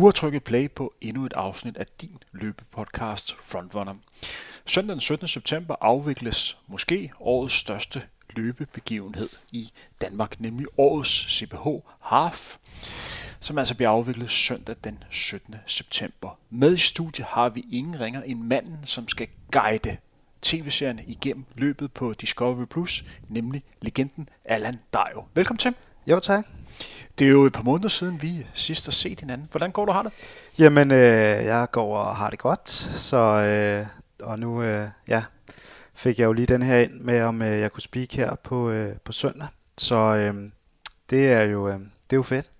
Du har trykket play på endnu et afsnit af din løbepodcast Frontrunner. Søndag den 17. september afvikles måske årets største løbebegivenhed i Danmark, nemlig årets CPH Half, som altså bliver afviklet søndag den 17. september. Med i studiet har vi ingen ringer end manden, som skal guide tv-serien igennem løbet på Discovery Plus, nemlig legenden Allan Dajo. Velkommen til. Jo, tak. Det er jo et par måneder siden, vi sidst har set hinanden. Hvordan går du har det? Jamen, øh, jeg går og har det godt, så, øh, og nu øh, ja, fik jeg jo lige den her ind med, om øh, jeg kunne speak her på, øh, på søndag. Så øh, det, er jo, øh, det er jo fedt.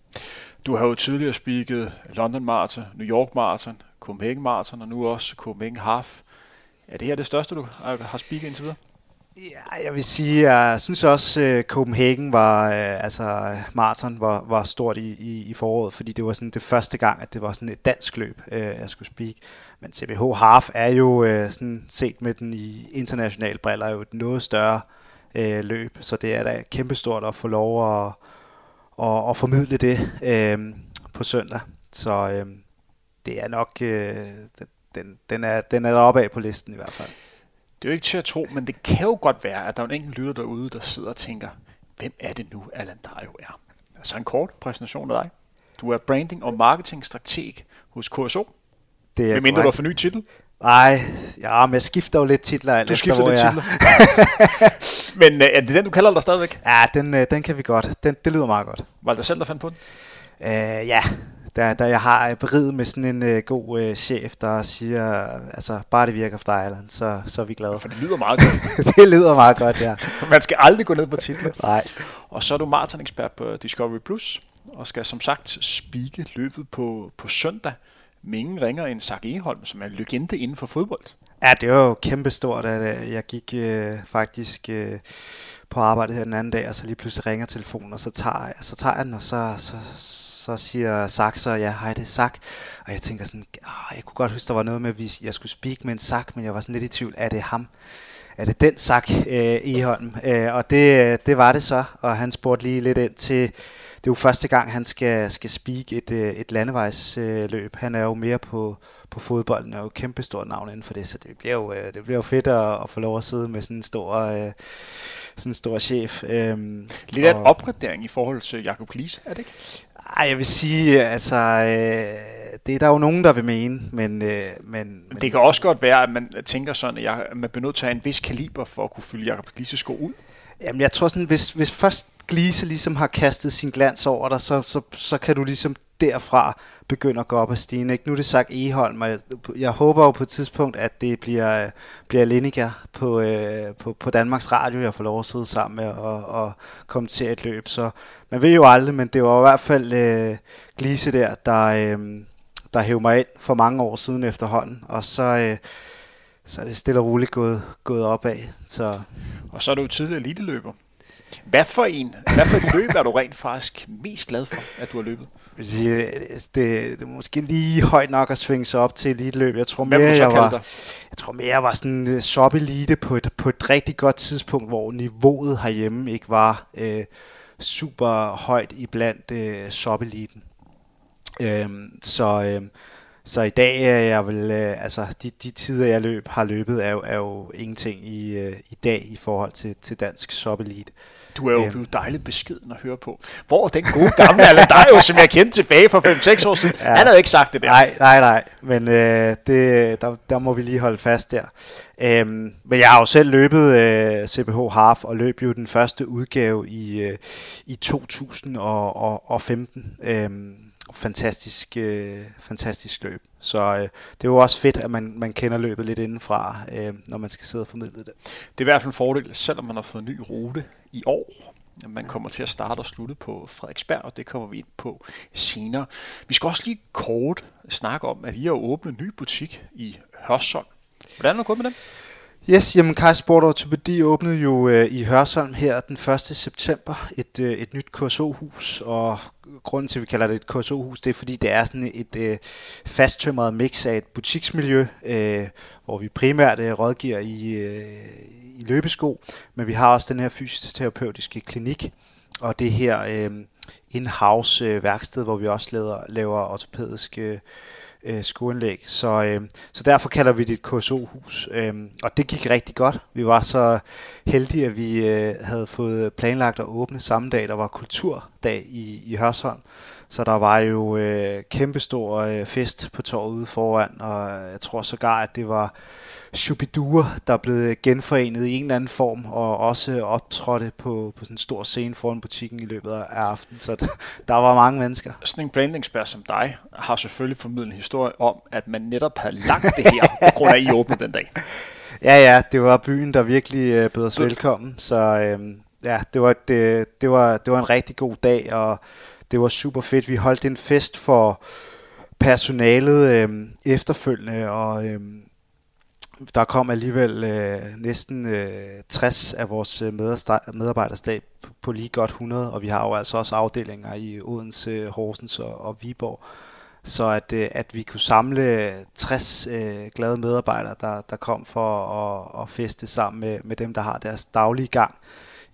Du har jo tidligere speaket London Marathon, New York Marathon, Copenhagen Marathon og nu også Copenhagen Half. Er det her det største, du har speaket indtil videre? Ja, jeg vil sige, jeg synes også, at Copenhagen var, øh, altså maraton var, var stort i, i, i foråret, fordi det var sådan det første gang, at det var sådan et dansk løb, øh, jeg skulle speak. Men CBH Half er jo sådan set med den i internationale briller jo et noget større øh, løb, så det er da kæmpestort at få lov at, at, at formidle det øh, på søndag. Så øh, det er nok, øh, den, den, er, den er deroppe af på listen i hvert fald. Det er jo ikke til at tro, men det kan jo godt være, at der er en enkelt lytter derude, der sidder og tænker, hvem er det nu, Allan Dario er? Altså en kort præsentation af dig. Du er branding- og marketingstrateg hos KSO. Det er Hvem mindre du har for ny titel? Nej, ja, men jeg skifter jo lidt titler. Du skifter lidt titler. men øh, er det den, du kalder dig stadigvæk? Ja, den, øh, den kan vi godt. Den, det lyder meget godt. Var det dig selv, der fandt på den? Uh, ja, da, da jeg har beriget med sådan en uh, god uh, chef, der siger, altså bare det virker for dig, Alan, så, så er vi glade. For det lyder meget godt. det lyder meget godt, ja. Man skal aldrig gå ned på titler. Nej. Og så er du maraton-ekspert på Discovery Plus, og skal som sagt spike løbet på, på søndag med ingen ringer end Sark Eholm, som er en legende inden for fodbold. Ja, det var jo kæmpestort, at øh, jeg gik øh, faktisk øh, på arbejde her den anden dag, og så lige pludselig ringer telefonen, og så tager, jeg, så tager jeg den, og så, så, så siger Sak så, ja, hej, det er Sak. Og jeg tænker sådan, åh, jeg kunne godt huske, der var noget med, at jeg skulle speak med en Sak, men jeg var sådan lidt i tvivl, er det ham? Er det den Sak øh, Eholm? Øh, og det, øh, det var det så, og han spurgte lige lidt ind til, det er jo første gang, han skal, skal speak et, øh, et landevejsløb. Han er jo mere på, på fodbolden, og er jo kæmpe stort navn inden for det, så det bliver jo, øh, det bliver jo fedt at, at få lov at sidde med sådan en stor, øh, sådan en stor chef. Øhm, Lidt af en opgradering i forhold til Jakob Klies, er det ikke? Ej, jeg vil sige, altså, øh, det er der jo nogen, der vil mene, men... Øh, men, men det kan også godt være, at man tænker sådan, at, jeg, man bliver nødt til at have en vis kaliber for at kunne fylde Jakob Klies sko ud. Jamen, jeg tror sådan, hvis, hvis først Glise ligesom har kastet sin glans over dig, så, så, så kan du ligesom derfra begynde at gå op ad stigen. Ikke? Nu er det sagt Eholm, og jeg, jeg håber jo på et tidspunkt, at det bliver, bliver Lineker på, øh, på, på Danmarks Radio, jeg får lov at sidde sammen med og, og til et løb. Så man ved jo aldrig, men det var i hvert fald øh, Glise der, der, øh, der hævde mig ind for mange år siden efterhånden, og så... Øh, så er det stille og roligt gået, gået opad. Så. Og så er du jo tidligere eliteløber. Hvad for en, hvad for et løb er du rent faktisk mest glad for, at du har løbet? Det, det, det er måske lige højt nok at svinge sig op til elite løb. Jeg tror mere, jeg var, jeg tror mere, jeg var sådan uh, shop elite på et, på et rigtig godt tidspunkt, hvor niveauet herhjemme ikke var uh, super højt i blandt uh, shop eliten. Uh, så uh, så i dag er jeg vel, uh, altså de, de tider jeg løb, har løbet, er jo, er jo ingenting i, uh, i dag i forhold til, til dansk shop elite. Du er jo øhm. blevet dejligt beskeden at høre på. Hvor den gode gamle Allan Dario, som jeg kendte tilbage for 5-6 år siden? Ja. Han havde ikke sagt det der. Nej, nej, nej. Men øh, det, der, der må vi lige holde fast der. Øhm, men jeg har jo selv løbet øh, CPH Half og løb jo den første udgave i, øh, i 2015. Øhm, fantastisk, øh, fantastisk løb. Så øh, det er jo også fedt, at man, man kender løbet lidt indenfra, øh, når man skal sidde og formidle det. Det er i hvert fald en fordel, selvom man har fået en ny rute i år. Man kommer til at starte og slutte på Frederiksberg, og det kommer vi ind på senere. Vi skal også lige kort snakke om, at I har åbnet en ny butik i Hørsholm. Hvordan er det gået med den? Yes, jamen Kai Sport Ortopedi åbnede jo øh, i Hørsholm her den 1. september et, øh, et nyt KSO-hus, og grunden til, at vi kalder det et KSO-hus, det er fordi, det er sådan et øh, fasttømret mix af et butiksmiljø, øh, hvor vi primært øh, rådgiver i, øh, i løbesko, men vi har også den her fysioterapeutiske klinik, og det her... Øh, in-house øh, værksted, hvor vi også laver, laver ortopædiske øh, Øh, skoanlæg. Så, øh, så derfor kalder vi det et KSO-hus. Øh, og det gik rigtig godt. Vi var så heldige, at vi øh, havde fået planlagt at åbne samme dag, der var kulturdag i, i Hørsholm. Så der var jo øh, kæmpestor øh, fest på torvet ude foran, og jeg tror sågar, at det var Shubidua, der blev genforenet i en eller anden form, og også optrådte på, på sådan en stor scene foran butikken i løbet af aftenen. Så der var mange mennesker. Sådan en brandingspær som dig har selvfølgelig formidlet en historie om, at man netop havde lagt det her, på grund af, at I åbnede den dag. Ja, ja, det var byen, der virkelig øh, bød os velkommen. Så øh, ja, det var, det, det, var, det var en rigtig god dag, og det var super fedt. Vi holdt en fest for personalet øh, efterfølgende, og øh, der kom alligevel øh, næsten øh, 60 af vores øh, medarbejderstab på lige godt 100, og vi har jo altså også afdelinger i Odense, Horsens og, og Viborg. Så at, øh, at vi kunne samle øh, 60 øh, glade medarbejdere, der, der kom for at, at feste sammen med, med dem, der har deres daglige gang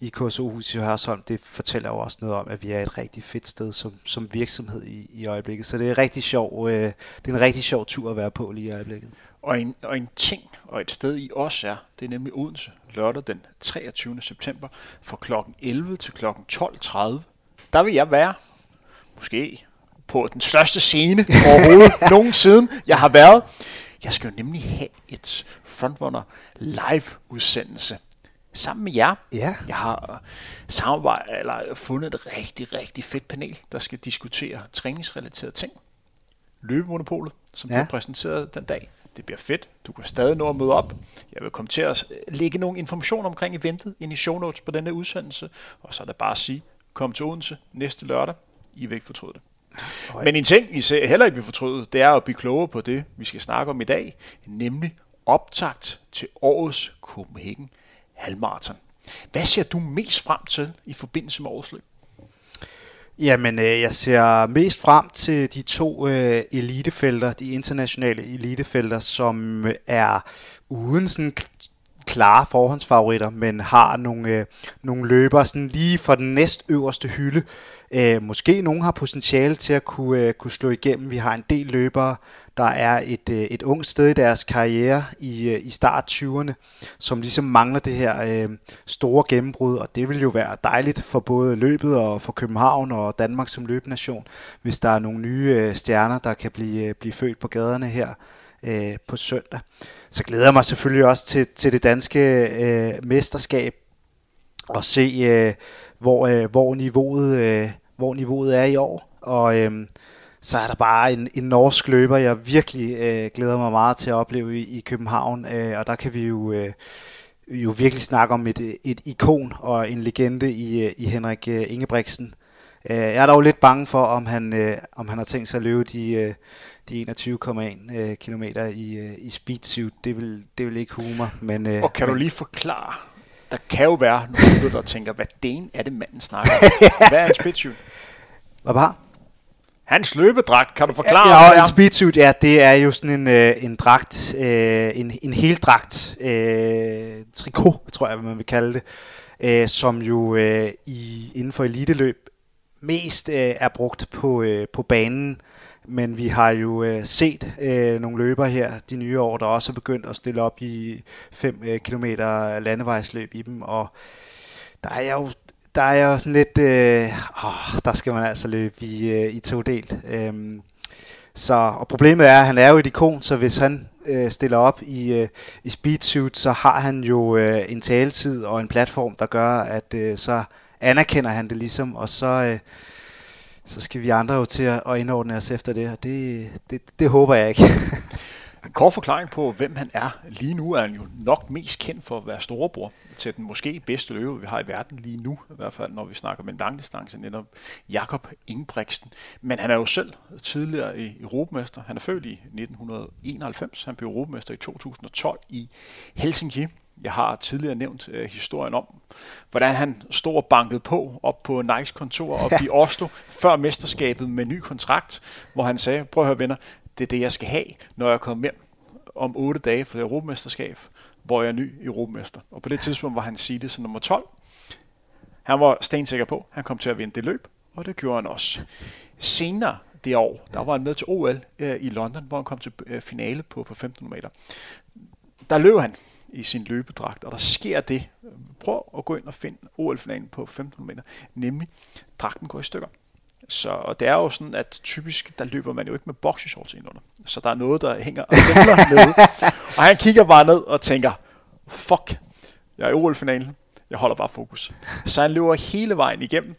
i KSO-hus i Hørsholm, det fortæller jo også noget om, at vi er et rigtig fedt sted som, som virksomhed i, i øjeblikket. Så det er rigtig sjov, øh, det er en rigtig sjov tur at være på lige i øjeblikket. Og en, og en ting og et sted i os er, det er nemlig Odense, lørdag den 23. september, fra kl. 11 til kl. 12.30. Der vil jeg være, måske på den største scene overhovedet nogensinde, jeg har været. Jeg skal jo nemlig have et Frontrunner live-udsendelse sammen med jer. Ja. Jeg har samarbejdet, eller fundet et rigtig, rigtig fedt panel, der skal diskutere træningsrelaterede ting. Løbemonopolet, som ja. bliver præsenteret den dag. Det bliver fedt. Du kan stadig nå at møde op. Jeg vil komme til at lægge nogle information omkring eventet ind i show notes på denne udsendelse. Og så er det bare at sige, kom til Odense næste lørdag. I vil ikke fortryde det. Men en ting, I ser heller ikke vil fortryde, det er at blive klogere på det, vi skal snakke om i dag, nemlig optakt til årets Copenhagen halvmarathon. Hvad ser du mest frem til i forbindelse med årets løb? Jamen, øh, jeg ser mest frem til de to øh, elitefelter, de internationale elitefelter, som øh, er uden sådan klare forhåndsfavoritter, men har nogle, øh, nogle løbere sådan lige fra den næst øverste hylde. Øh, måske nogen har potentiale til at kunne, øh, kunne slå igennem. Vi har en del løbere, der er et, øh, et ungt sted i deres karriere i, øh, i start 20'erne, som ligesom mangler det her øh, store gennembrud, og det vil jo være dejligt for både løbet og for København og Danmark som løbenation, hvis der er nogle nye øh, stjerner, der kan blive, øh, blive født på gaderne her øh, på søndag. Så glæder jeg mig selvfølgelig også til, til det danske øh, mesterskab og se, øh, hvor, øh, hvor, niveauet, øh, hvor niveauet er i år. Og øh, så er der bare en, en norsk løber, jeg virkelig øh, glæder mig meget til at opleve i, i København. Øh, og der kan vi jo, øh, jo virkelig snakke om et, et ikon og en legende i, i Henrik øh, Ingebrigtsen. Øh, jeg er dog lidt bange for, om han, øh, om han har tænkt sig at løbe de, øh, de 21,1 øh, km i, øh, i speedsuit. Det vil, det vil ikke humor. Men, øh, og kan men, du lige forklare, der kan jo være nogle der tænker, hvad den er det manden snakker Hvad er en speedsuit? Hvad var? Hans løbedragt, kan du forklare? Ja, ja en speedsuit, ja, det er jo sådan en, øh, en dragt, øh, en, en heldragt, øh, trikot, tror jeg, man vil kalde det, øh, som jo øh, i, inden for eliteløb mest øh, er brugt på, øh, på banen, men vi har jo øh, set øh, nogle løbere her de nye år, der også er begyndt at stille op i 5 øh, km landevejsløb i dem, og der er jo der er jo sådan lidt, øh, åh, der skal man altså løbe i, øh, i to del. Øhm, så, og problemet er, at han er jo et ikon, så hvis han øh, stiller op i, øh, i speedsuit, så har han jo øh, en taletid og en platform, der gør, at øh, så anerkender han det ligesom, og så, øh, så skal vi andre jo til at, at indordne os efter det, og det, det, det håber jeg ikke. En kort forklaring på, hvem han er. Lige nu er han jo nok mest kendt for at være storebror til den måske bedste løve, vi har i verden lige nu, i hvert fald når vi snakker med en langdistance, netop Jakob Ingebrigtsen. Men han er jo selv tidligere i Europamester. Han er født i 1991. Han blev Europamester i 2012 i Helsinki. Jeg har tidligere nævnt øh, historien om, hvordan han stod og bankede på op på Nikes kontor op ja. i Oslo, før mesterskabet med ny kontrakt, hvor han sagde, prøv at høre venner, det er det, jeg skal have, når jeg kommer hjem om otte dage for det Europamesterskab, hvor jeg er ny Europamester. Og på det tidspunkt var han seedet som nummer 12. Han var stensikker på, han kom til at vinde det løb, og det gjorde han også. Senere det år, der var han med til OL øh, i London, hvor han kom til øh, finale på, på 15 meter. Der løb han i sin løbedragt, og der sker det. Prøv at gå ind og finde OL-finalen på 15 meter, nemlig dragten går i stykker. Så og det er jo sådan, at typisk, der løber man jo ikke med boxershorts ind under. Så der er noget, der hænger og nede. Og han kigger bare ned og tænker, fuck, jeg er i OL-finalen, jeg holder bare fokus. Så han løber hele vejen igennem,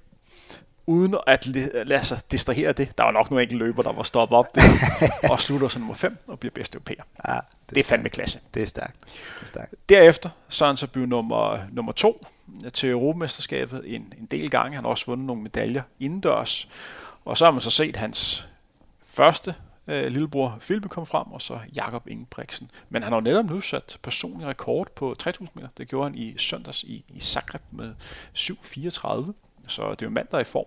uden at lade sig distrahere det. Der var nok nogle enkelte løber, der var stoppet op der, og slutter som nummer 5 og bliver bedste europæer. Ja, det, er det er fandme klasse. Det er stærkt. Det er stærkt. Derefter så er han så blevet nummer, nummer to til Europamesterskabet en, en del gange. Han har også vundet nogle medaljer indendørs. Og så har man så set hans første øh, lillebror Philip kom frem, og så Jakob Ingebrigtsen. Men han har jo netop nu sat personlig rekord på 3000 meter. Det gjorde han i søndags i, i Zagreb med 7.34 så det er jo mand, der er i form.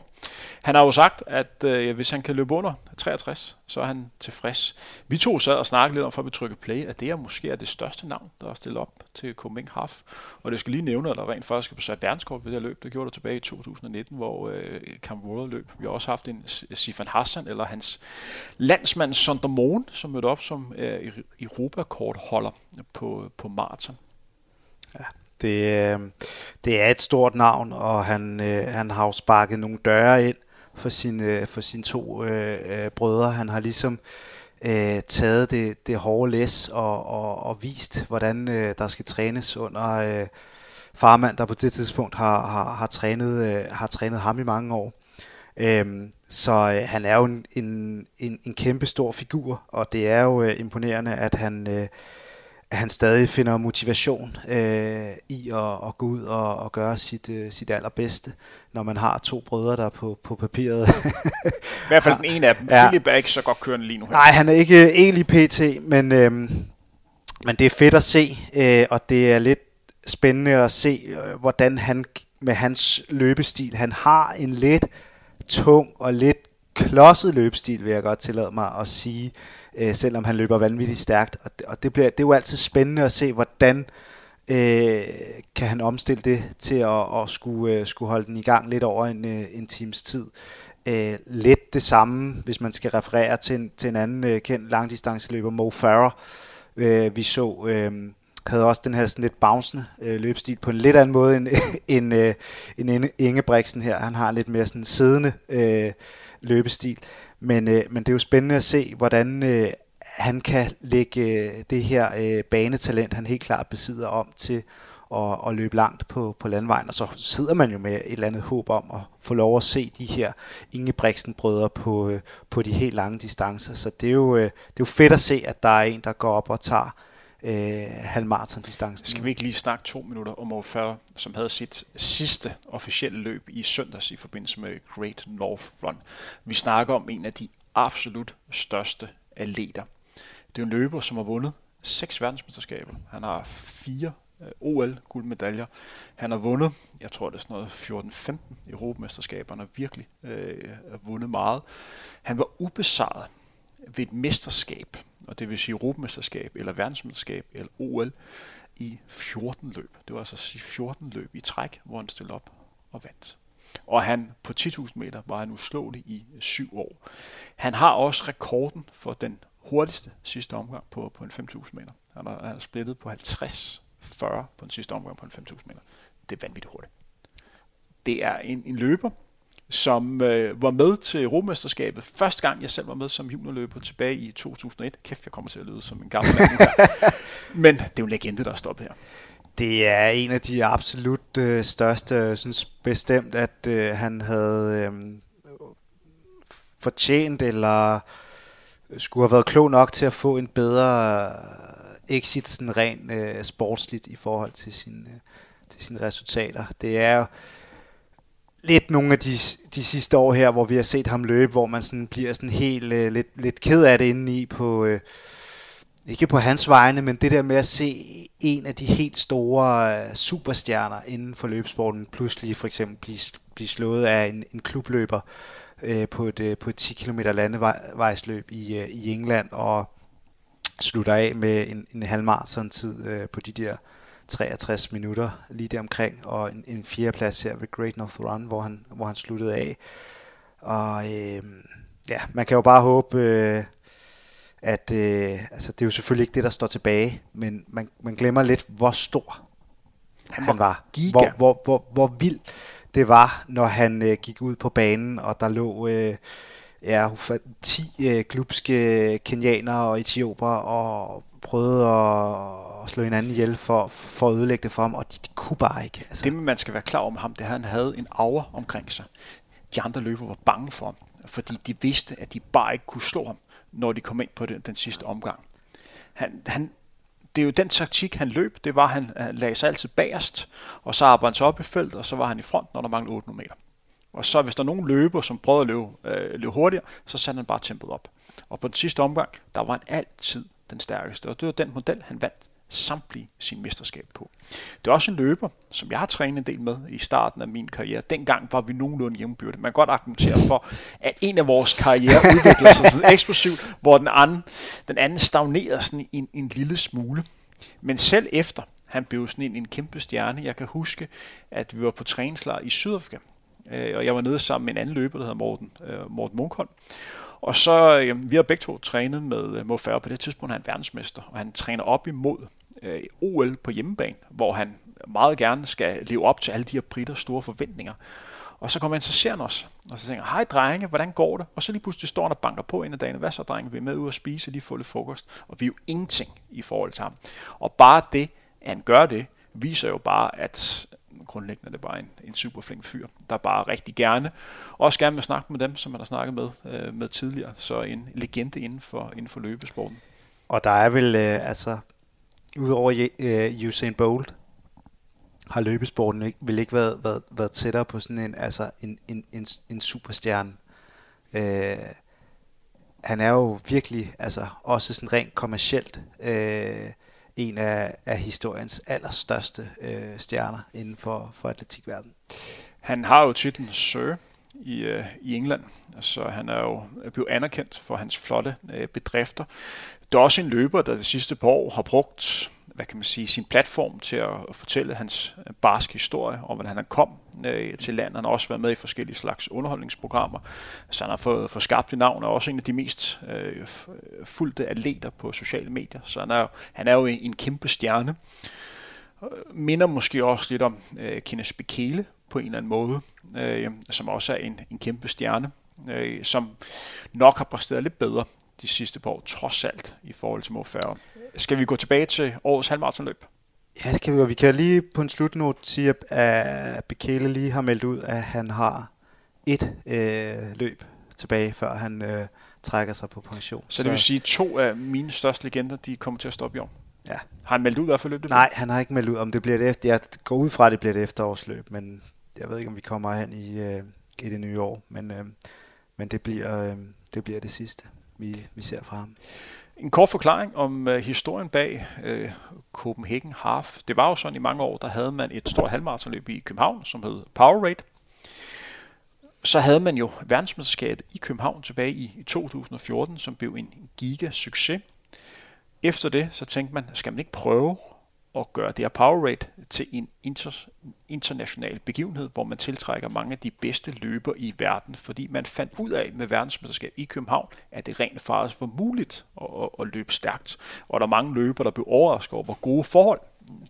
Han har jo sagt, at øh, hvis han kan løbe under 63, så er han tilfreds. Vi to sad og snakkede lidt om, før vi trykkede play, at det er måske er det største navn, der er stillet op til Copenhagen Half. Og det skal lige nævne, at der rent faktisk er besat verdenskort ved det løb. Det gjorde der tilbage i 2019, hvor øh, Camp World løb. Vi har også haft en Sifan Hassan, eller hans landsmand Sondermoen, som mødte op som øh, Europakortholder på, på maraton. Ja, det, øh, det er et stort navn, og han, øh, han har jo sparket nogle døre ind for sine, for sine to øh, øh, brødre. Han har ligesom øh, taget det, det hårde læs og, og, og vist, hvordan øh, der skal trænes under øh, farmand, der på det tidspunkt har, har, har, trænet, øh, har trænet ham i mange år. Øhm, så øh, han er jo en, en, en, en kæmpe stor figur, og det er jo øh, imponerende, at han, øh, at han stadig finder motivation øh, i at, at gå ud og, og gøre sit, øh, sit allerbedste, når man har to brødre, der på, på papiret. I hvert fald den ene af dem. Ja. Philip er ikke så godt kørende lige nu. Nej, han er ikke egentlig PT, men, øh, men det er fedt at se, øh, og det er lidt spændende at se, øh, hvordan han med hans løbestil, han har en lidt tung og lidt klodset løbestil, vil jeg godt tillade mig at sige øh, Øh, selvom han løber vanvittigt stærkt. Og det, og det, bliver, det er jo altid spændende at se, hvordan øh, kan han omstille det til at, at skulle, øh, skulle holde den i gang lidt over en, øh, en times tid. Øh, lidt det samme, hvis man skal referere til en, til en anden øh, kendt langdistanceløber, Mo Farah, øh, vi så... Øh, havde også den her sådan lidt bouncende øh, løbstil på en lidt anden måde end, end, øh, end Ingebrigtsen her. Han har en lidt mere sådan siddende øh, løbestil. Men, øh, men det er jo spændende at se, hvordan øh, han kan lægge øh, det her øh, banetalent, han helt klart besidder om til at, at løbe langt på, på landvejen. Og så sidder man jo med et eller andet håb om at få lov at se de her Ingebrigtsen-brødre på, øh, på de helt lange distancer. Så det er, jo, øh, det er jo fedt at se, at der er en, der går op og tager øh, halvmarathon-distancen. Skal vi ikke lige snakke to minutter om O'Farrell, som havde sit sidste officielle løb i søndags i forbindelse med Great North Run. Vi snakker om en af de absolut største atleter. Det er en løber, som har vundet seks verdensmesterskaber. Han har fire øh, OL-guldmedaljer. Han har vundet, jeg tror det er sådan noget 14-15 Europamesterskaber. Han har virkelig øh, vundet meget. Han var ubesejret ved et mesterskab og det vil sige Europamesterskab, eller verdensmesterskab, eller OL, i 14 løb. Det var altså 14 løb i træk, hvor han stillede op og vandt. Og han på 10.000 meter var han uslåelig i syv år. Han har også rekorden for den hurtigste sidste omgang på, på en 5.000 meter. Han har, han har splittet på 50-40 på den sidste omgang på en 5.000 meter. Det er vanvittigt hurtigt. Det er en, en løber, som øh, var med til Europamesterskabet. Første gang, jeg selv var med som juniorløber tilbage i 2001. Kæft, jeg kommer til at lyde som en gammel mand. Men det er jo en legende, der er stoppet her. Det er en af de absolut øh, største. Jeg synes bestemt, at øh, han havde øh, fortjent eller skulle have været klog nok til at få en bedre øh, exit sådan rent øh, sportsligt i forhold til sine, øh, til sine resultater. Det er jo lidt nogle af de, de sidste år her, hvor vi har set ham løbe, hvor man sådan bliver sådan helt øh, lidt, lidt ked af det indeni på, øh, ikke på hans vegne, men det der med at se en af de helt store øh, superstjerner inden for løbsporten pludselig for eksempel blive, blive slået af en, en klubløber øh, på, et, øh, på et 10 km landevejsløb i, øh, i England og slutter af med en, en halvmarathon tid øh, på de der 63 minutter lige der omkring, og en, en fjerdeplads her ved Great North Run, hvor han, hvor han sluttede af. Og øh, ja, man kan jo bare håbe, øh, at øh, altså, det er jo selvfølgelig ikke det, der står tilbage, men man, man glemmer lidt, hvor stor han, han var. Giga. Hvor, hvor, hvor, hvor vild det var, når han øh, gik ud på banen, og der lå øh, ja, 10 øh, klubske kenianere og etioper og prøvede at, at slå hinanden ihjel for, for at ødelægge det for ham, og de, de kunne bare ikke. Altså. Det, man skal være klar om ham, det er, at han havde en aura omkring sig. De andre løbere var bange for ham, fordi de vidste, at de bare ikke kunne slå ham, når de kom ind på den, den sidste omgang. Han, han, det er jo den taktik, han løb. Det var, at han, han lagde sig altid bagerst, og så arbejdede han sig op i feltet, og så var han i front, når der manglede 800 meter. Og så hvis der er nogen løber, som prøvede at løbe, øh, løbe hurtigere, så satte han bare tempoet op. Og på den sidste omgang, der var han altid den stærkeste, og det var den model, han vandt samtlige sin mesterskab på. Det er også en løber, som jeg har trænet en del med i starten af min karriere. Dengang var vi nogenlunde hjemmebyrde. Man kan godt argumentere for, at en af vores karriere udvikler sig sådan eksplosivt, hvor den anden, den anden stagnerer sådan en, en lille smule. Men selv efter han blev sådan en, en kæmpe stjerne, jeg kan huske, at vi var på træningslejr i Sydafrika, øh, og jeg var nede sammen med en anden løber, der hedder Morten, øh, Morten Munkholm. Og så, jamen, vi har begge to trænet med øh, Mo Farah. På det tidspunkt han er verdensmester, og han træner op imod øh, OL på hjemmebane, hvor han meget gerne skal leve op til alle de her britter store forventninger. Og så kommer han, så ser han os, og så tænker hej drenge, hvordan går det? Og så lige pludselig står han og banker på en af dagene, hvad så drenge, vi er med ud og spise, lige få lidt frokost, og vi er jo ingenting i forhold til ham. Og bare det, at han gør det, viser jo bare, at grundlæggende er det bare en, en super flink fyr, der bare rigtig gerne, også gerne vil snakke med dem, som man har snakket med, øh, med tidligere. Så en legende inden for, inden for løbesporten. Og der er vel, øh, altså, udover uh, Usain Bolt, har løbesporten ikke, vel ikke været, været, været tættere på sådan en, altså en, en, en, en superstjerne. Øh, han er jo virkelig, altså også sådan rent kommercielt, øh, en af, af historiens allerstørste øh, stjerner inden for, for atletikverdenen. Han har jo titlen Sir i, øh, i England, så han er jo blevet anerkendt for hans flotte øh, bedrifter. Der er også en løber, der det sidste par år har brugt hvad kan man sige, sin platform til at fortælle hans øh, barske historie om, hvordan han kom øh, til landet. Han har også været med i forskellige slags underholdningsprogrammer, så han har fået, fået skabt et navn, og også en af de mest øh, fulgte atleter på sociale medier. Så han er, han er jo en, en kæmpe stjerne. Øh, minder måske også lidt om øh, Kenneth Bekele på en eller anden måde, øh, som også er en, en kæmpe stjerne, øh, som nok har præsteret lidt bedre de sidste par år, trods alt, i forhold til Mo Farah. Skal vi gå tilbage til årets halvmarathonløb? Ja, det kan vi, og vi kan lige på en slutnot sige, at Bekele lige har meldt ud, at han har et øh, løb tilbage, før han øh, trækker sig på pension. Så, så det vil sige, at to af mine største legender, de kommer til at stoppe i år? Ja. Har han meldt ud, hvad for løb det Nej, han har ikke meldt ud, om det bliver det efter. Jeg går ud fra, at det bliver et efterårsløb, men jeg ved ikke, om vi kommer hen i, øh, i det nye år. Men, øh, men det, bliver, øh, det bliver det sidste, vi, vi ser fra ham. En kort forklaring om øh, historien bag øh, Copenhagen Half. Det var jo sådan i mange år, der havde man et stort halvmarathonløb i København, som hed Powerade. Så havde man jo verdensmesterskabet i København tilbage i, i 2014, som blev en giga succes. Efter det, så tænkte man, skal man ikke prøve at gøre det her Powerade til en inter, international begivenhed, hvor man tiltrækker mange af de bedste løber i verden, fordi man fandt ud af med verdensmesterskab i København, at det rent faktisk var muligt at, at, at løbe stærkt. Og der er mange løber, der blev overrasket over, hvor gode forhold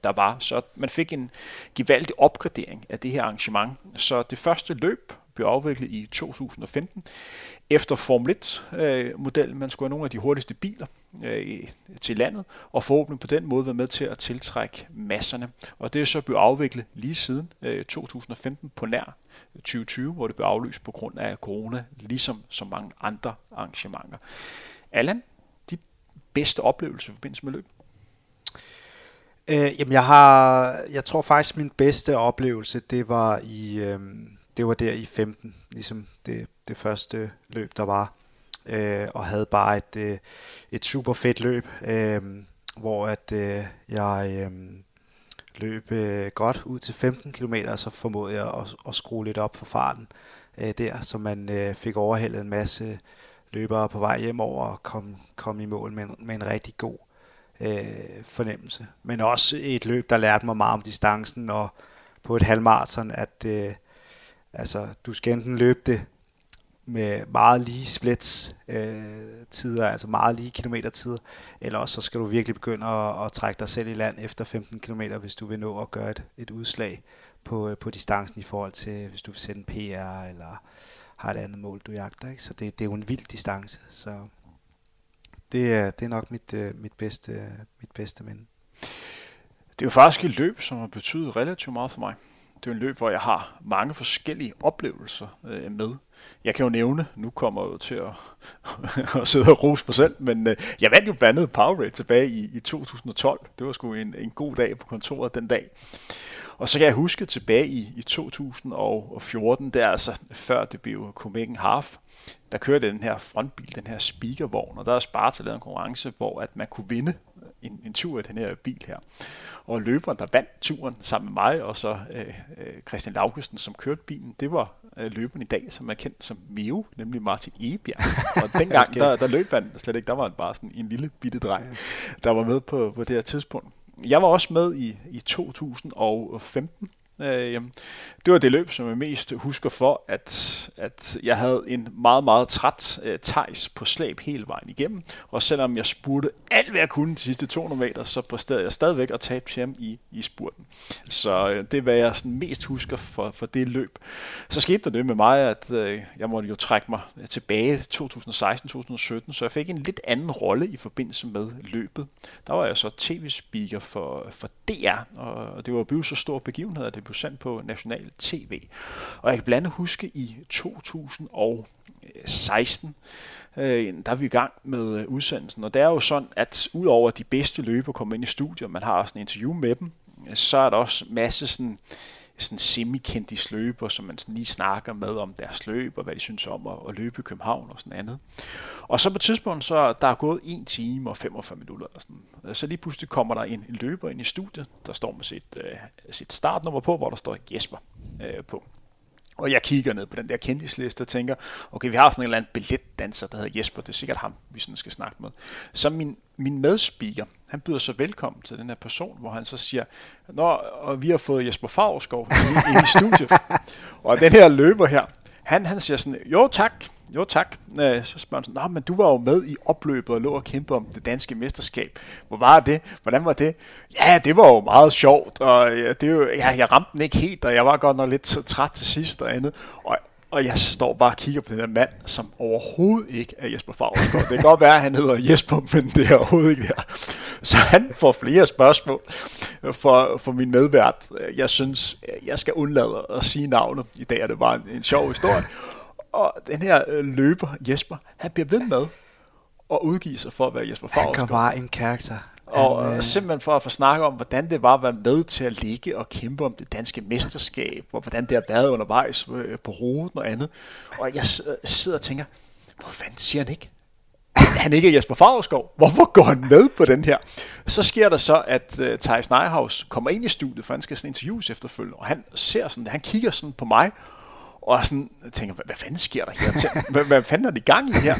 der var. Så man fik en gevaldig opgradering af det her arrangement. Så det første løb blev afviklet i 2015 efter Formel 1-modellen. Øh, Man skulle have nogle af de hurtigste biler øh, til landet, og forhåbentlig på den måde være med til at tiltrække masserne. Og det er så blevet afviklet lige siden øh, 2015 på nær 2020, hvor det blev aflyst på grund af corona, ligesom så mange andre arrangementer. Allan, dit bedste oplevelse i forbindelse med løb? Øh, jamen jeg har, jeg tror faktisk min bedste oplevelse, det var i, øh, det var der i 15, ligesom det, det første løb, der var. Øh, og havde bare et, øh, et super fedt løb, øh, hvor at øh, jeg øh, løb øh, godt ud til 15 km, og så formåede jeg at, at skrue lidt op for farten øh, der, så man øh, fik overhældet en masse løbere på vej hjem over og kom, kom i mål med, med en rigtig god øh, fornemmelse. Men også et løb, der lærte mig meget om distancen, og på et halvmarathon, at øh, altså, du skal enten løbe det med meget lige splits øh, tider, altså meget lige kilometertider, eller også så skal du virkelig begynde at, at trække dig selv i land efter 15 km, hvis du vil nå at gøre et, et udslag på, øh, på distancen i forhold til, hvis du vil sætte en PR, eller har et andet mål, du jagter. Ikke? Så det, det er jo en vild distance, så det er, det er nok mit, øh, mit, bedste, mit bedste minde. Det er jo faktisk et løb, som har betydet relativt meget for mig. Det er en løb, hvor jeg har mange forskellige oplevelser øh, med. Jeg kan jo nævne, nu kommer jeg jo til at, at sidde og rose mig selv, men øh, jeg vandt jo blandt andet Powerade tilbage i, i 2012. Det var sgu en, en god dag på kontoret den dag. Og så kan jeg huske tilbage i, i 2014, der altså før det blev Copenhagen Half, der kørte den her frontbil, den her speakervogn, og der er Sparta lavet en konkurrence, hvor at man kunne vinde en, en tur i den her bil her. Og løberen, der vandt turen sammen med mig, og så øh, øh, Christian Laugusten, som kørte bilen, det var øh, løberen i dag, som er kendt som Mio, nemlig Martin Ebjerg. Og dengang, der, der løb han slet ikke, der var han bare sådan en lille bitte dreng, der var med på, på det her tidspunkt. Jeg var også med i, i 2015, Øh, det var det løb, som jeg mest husker for, at, at jeg havde en meget, meget træt øh, tejs på slæb hele vejen igennem. Og selvom jeg spurgte alt, hvad jeg kunne de sidste 200 meter, så præsterede jeg stadigvæk at tabe hjem i, i spurten. Så øh, det er, hvad jeg sådan mest husker for, for det løb. Så skete der det med mig, at øh, jeg måtte jo trække mig øh, tilbage 2016-2017, så jeg fik en lidt anden rolle i forbindelse med løbet. Der var jeg så tv-speaker for, for DR, og det var blevet så stor begivenhed, at det blev sendt på national tv. Og jeg kan blandt andet huske i 2016, øh, der er vi i gang med øh, udsendelsen. Og det er jo sådan, at udover de bedste løber kommer ind i studiet, og man har også en interview med dem, øh, så er der også masse sådan sådan semikendte løber, som man sådan lige snakker med om deres løb, og hvad de synes om at, at løbe i København og sådan andet. Og så på et tidspunkt, så der er gået 1 time og 45 minutter, eller sådan. så lige pludselig kommer der en, en løber ind i studiet, der står med sit, uh, sit startnummer på, hvor der står Jesper uh, på. Og jeg kigger ned på den der kendisliste og tænker, okay, vi har sådan en eller anden billetdanser, der hedder Jesper, det er sikkert ham, vi sådan skal snakke med. Så min, min medspeaker, han byder så velkommen til den her person, hvor han så siger, Nå, og vi har fået Jesper Favskov ind i studiet. og den her løber her, han, han siger sådan, jo tak, jo tak. Så spørger han sådan, men du var jo med i opløbet og lå og kæmpe om det danske mesterskab. Hvor var det? Hvordan var det? Ja, det var jo meget sjovt, og det er jo, ja, jeg ramte den ikke helt, og jeg var godt nok lidt træt til sidst og andet. Og og jeg står bare og kigger på den der mand, som overhovedet ikke er Jesper Favsgaard. Det kan godt være, at han hedder Jesper, men det er overhovedet ikke der. Så han får flere spørgsmål for, for min medvært. Jeg synes, jeg skal undlade at sige navnet i dag, er det var en, en sjov historie. Og den her øh, løber, Jesper, han bliver ved med at udgive sig for at være Jesper Favsgaard. Han kan bare en karakter. Og han, øh... simpelthen for at få snakket om, hvordan det var at være med til at ligge og kæmpe om det danske mesterskab, og hvordan det har været undervejs øh, på ruten og andet. Og jeg sidder og tænker, hvor fanden siger han ikke? han ikke er Jesper Favskov. Hvorfor går han med på den her? Så sker der så, at uh, Thijs Neihaus kommer ind i studiet, for han skal sådan interviews efterfølgende, og han ser sådan, han kigger sådan på mig, og sådan tænker, hvad, hvad fanden sker der her? hvad, hvad fanden er det i gang i her?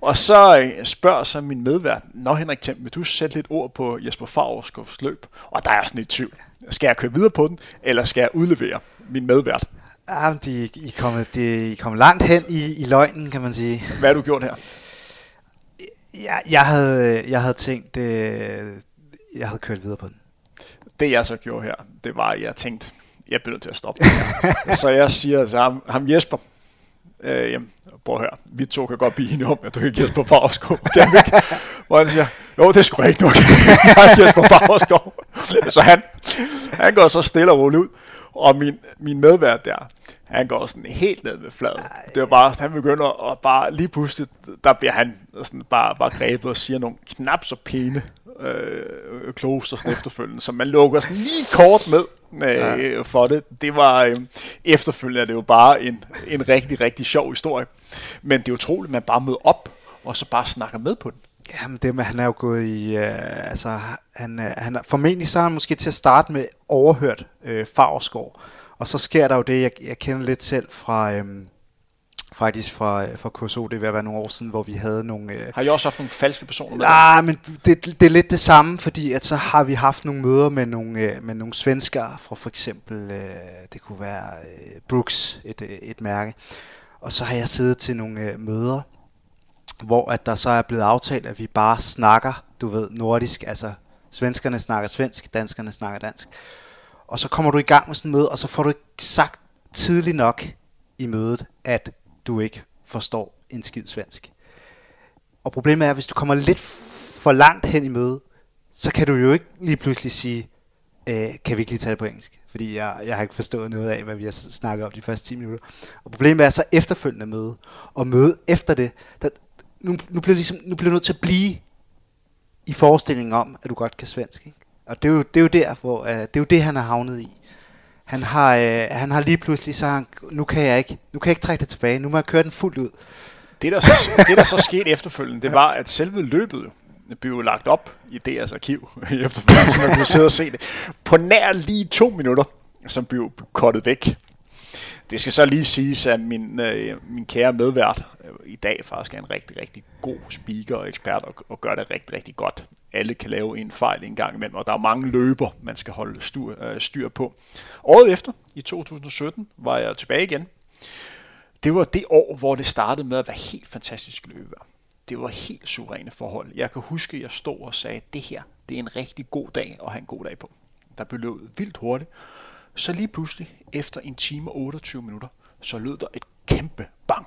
og så øh, spørger så min medvært, Nå Henrik Thiem, vil du sætte lidt ord på Jesper Favskovs løb? Og der er sådan et tvivl. Skal jeg køre videre på den, eller skal jeg udlevere min medvært? Ja, de, I, er kommet, de, I kommet langt hen i, i løgnen, kan man sige. Hvad har du gjort her? Jeg, jeg, havde, jeg havde tænkt, øh, jeg havde kørt videre på den. Det jeg så gjorde her, det var, at jeg tænkte, jeg bliver nødt til at stoppe det her. så jeg siger til ham, ham Jesper, øh, jamen, prøv at høre, vi to kan godt blive enige om, at du ikke Jesper Fagerskov. Hvor han siger, jo, det skulle ikke nok. jeg er Jesper Fagerskov. så han, han går så stille og roligt ud, og min, min medvært der, han går sådan helt ned med fladet. Det var bare, han begynder at bare, lige pludselig, der bliver han sådan bare, bare grebet og siger nogle knap så pæne øh, kloster sådan efterfølgende, så man lukker sådan lige kort med øh, ja. for det. Det var øh, efterfølgende er det jo bare en, en rigtig, rigtig sjov historie. Men det er utroligt, at man bare møder op, og så bare snakker med på den. Jamen det med, han er jo gået i, øh, altså han, øh, han formentlig så er han måske til at starte med overhørt øh, Favrskov, og så sker der jo det, jeg, jeg kender lidt selv fra, øh, faktisk fra, fra KSO, det vil være nogle år siden, hvor vi havde nogle... Øh... Har I også haft nogle falske personer? Nej, men det, det er lidt det samme, fordi at så har vi haft nogle møder med nogle, øh, med nogle svenskere fra for eksempel, øh, det kunne være øh, Brooks, et, øh, et mærke, Og så har jeg siddet til nogle øh, møder, hvor at der så er blevet aftalt, at vi bare snakker, du ved, nordisk, altså svenskerne snakker svensk, danskerne snakker dansk. Og så kommer du i gang med sådan en møde, og så får du ikke sagt tidligt nok i mødet, at du ikke forstår en skid svensk. Og problemet er, at hvis du kommer lidt for langt hen i mødet, så kan du jo ikke lige pludselig sige, øh, kan vi ikke lige tage det på engelsk? Fordi jeg, jeg har ikke forstået noget af, hvad vi har snakket om de første 10 minutter. Og problemet er så efterfølgende møde, og møde efter det, der, nu, nu bliver ligesom, nu bliver du nødt til at blive i forestillingen om, at du godt kan svensk. Ikke? Og det er, jo, det er jo der, hvor uh, det er jo det, han er havnet i. Han har, øh, han har lige pludselig så han, nu kan jeg ikke, nu kan jeg ikke trække det tilbage, nu må jeg køre den fuldt ud. Det der, så, det, der så skete efterfølgende, det var, at selve løbet blev lagt op i deres arkiv efterfølgende, så man kunne sidde og se det. På nær lige to minutter, som blev kottet væk. Det skal så lige siges, at min, øh, min kære medvært øh, i dag faktisk er en rigtig, rigtig god speaker og ekspert og, og gør det rigtig, rigtig godt. Alle kan lave en fejl en gang imellem, og der er mange løber, man skal holde styr, øh, styr på. Året efter, i 2017, var jeg tilbage igen. Det var det år, hvor det startede med at være helt fantastisk løbevejr. Det var helt suveræne forhold. Jeg kan huske, at jeg stod og sagde, at det her det er en rigtig god dag at have en god dag på. Der blev løbet vildt hurtigt. Så lige pludselig, efter en time og 28 minutter, så lød der et kæmpe bang.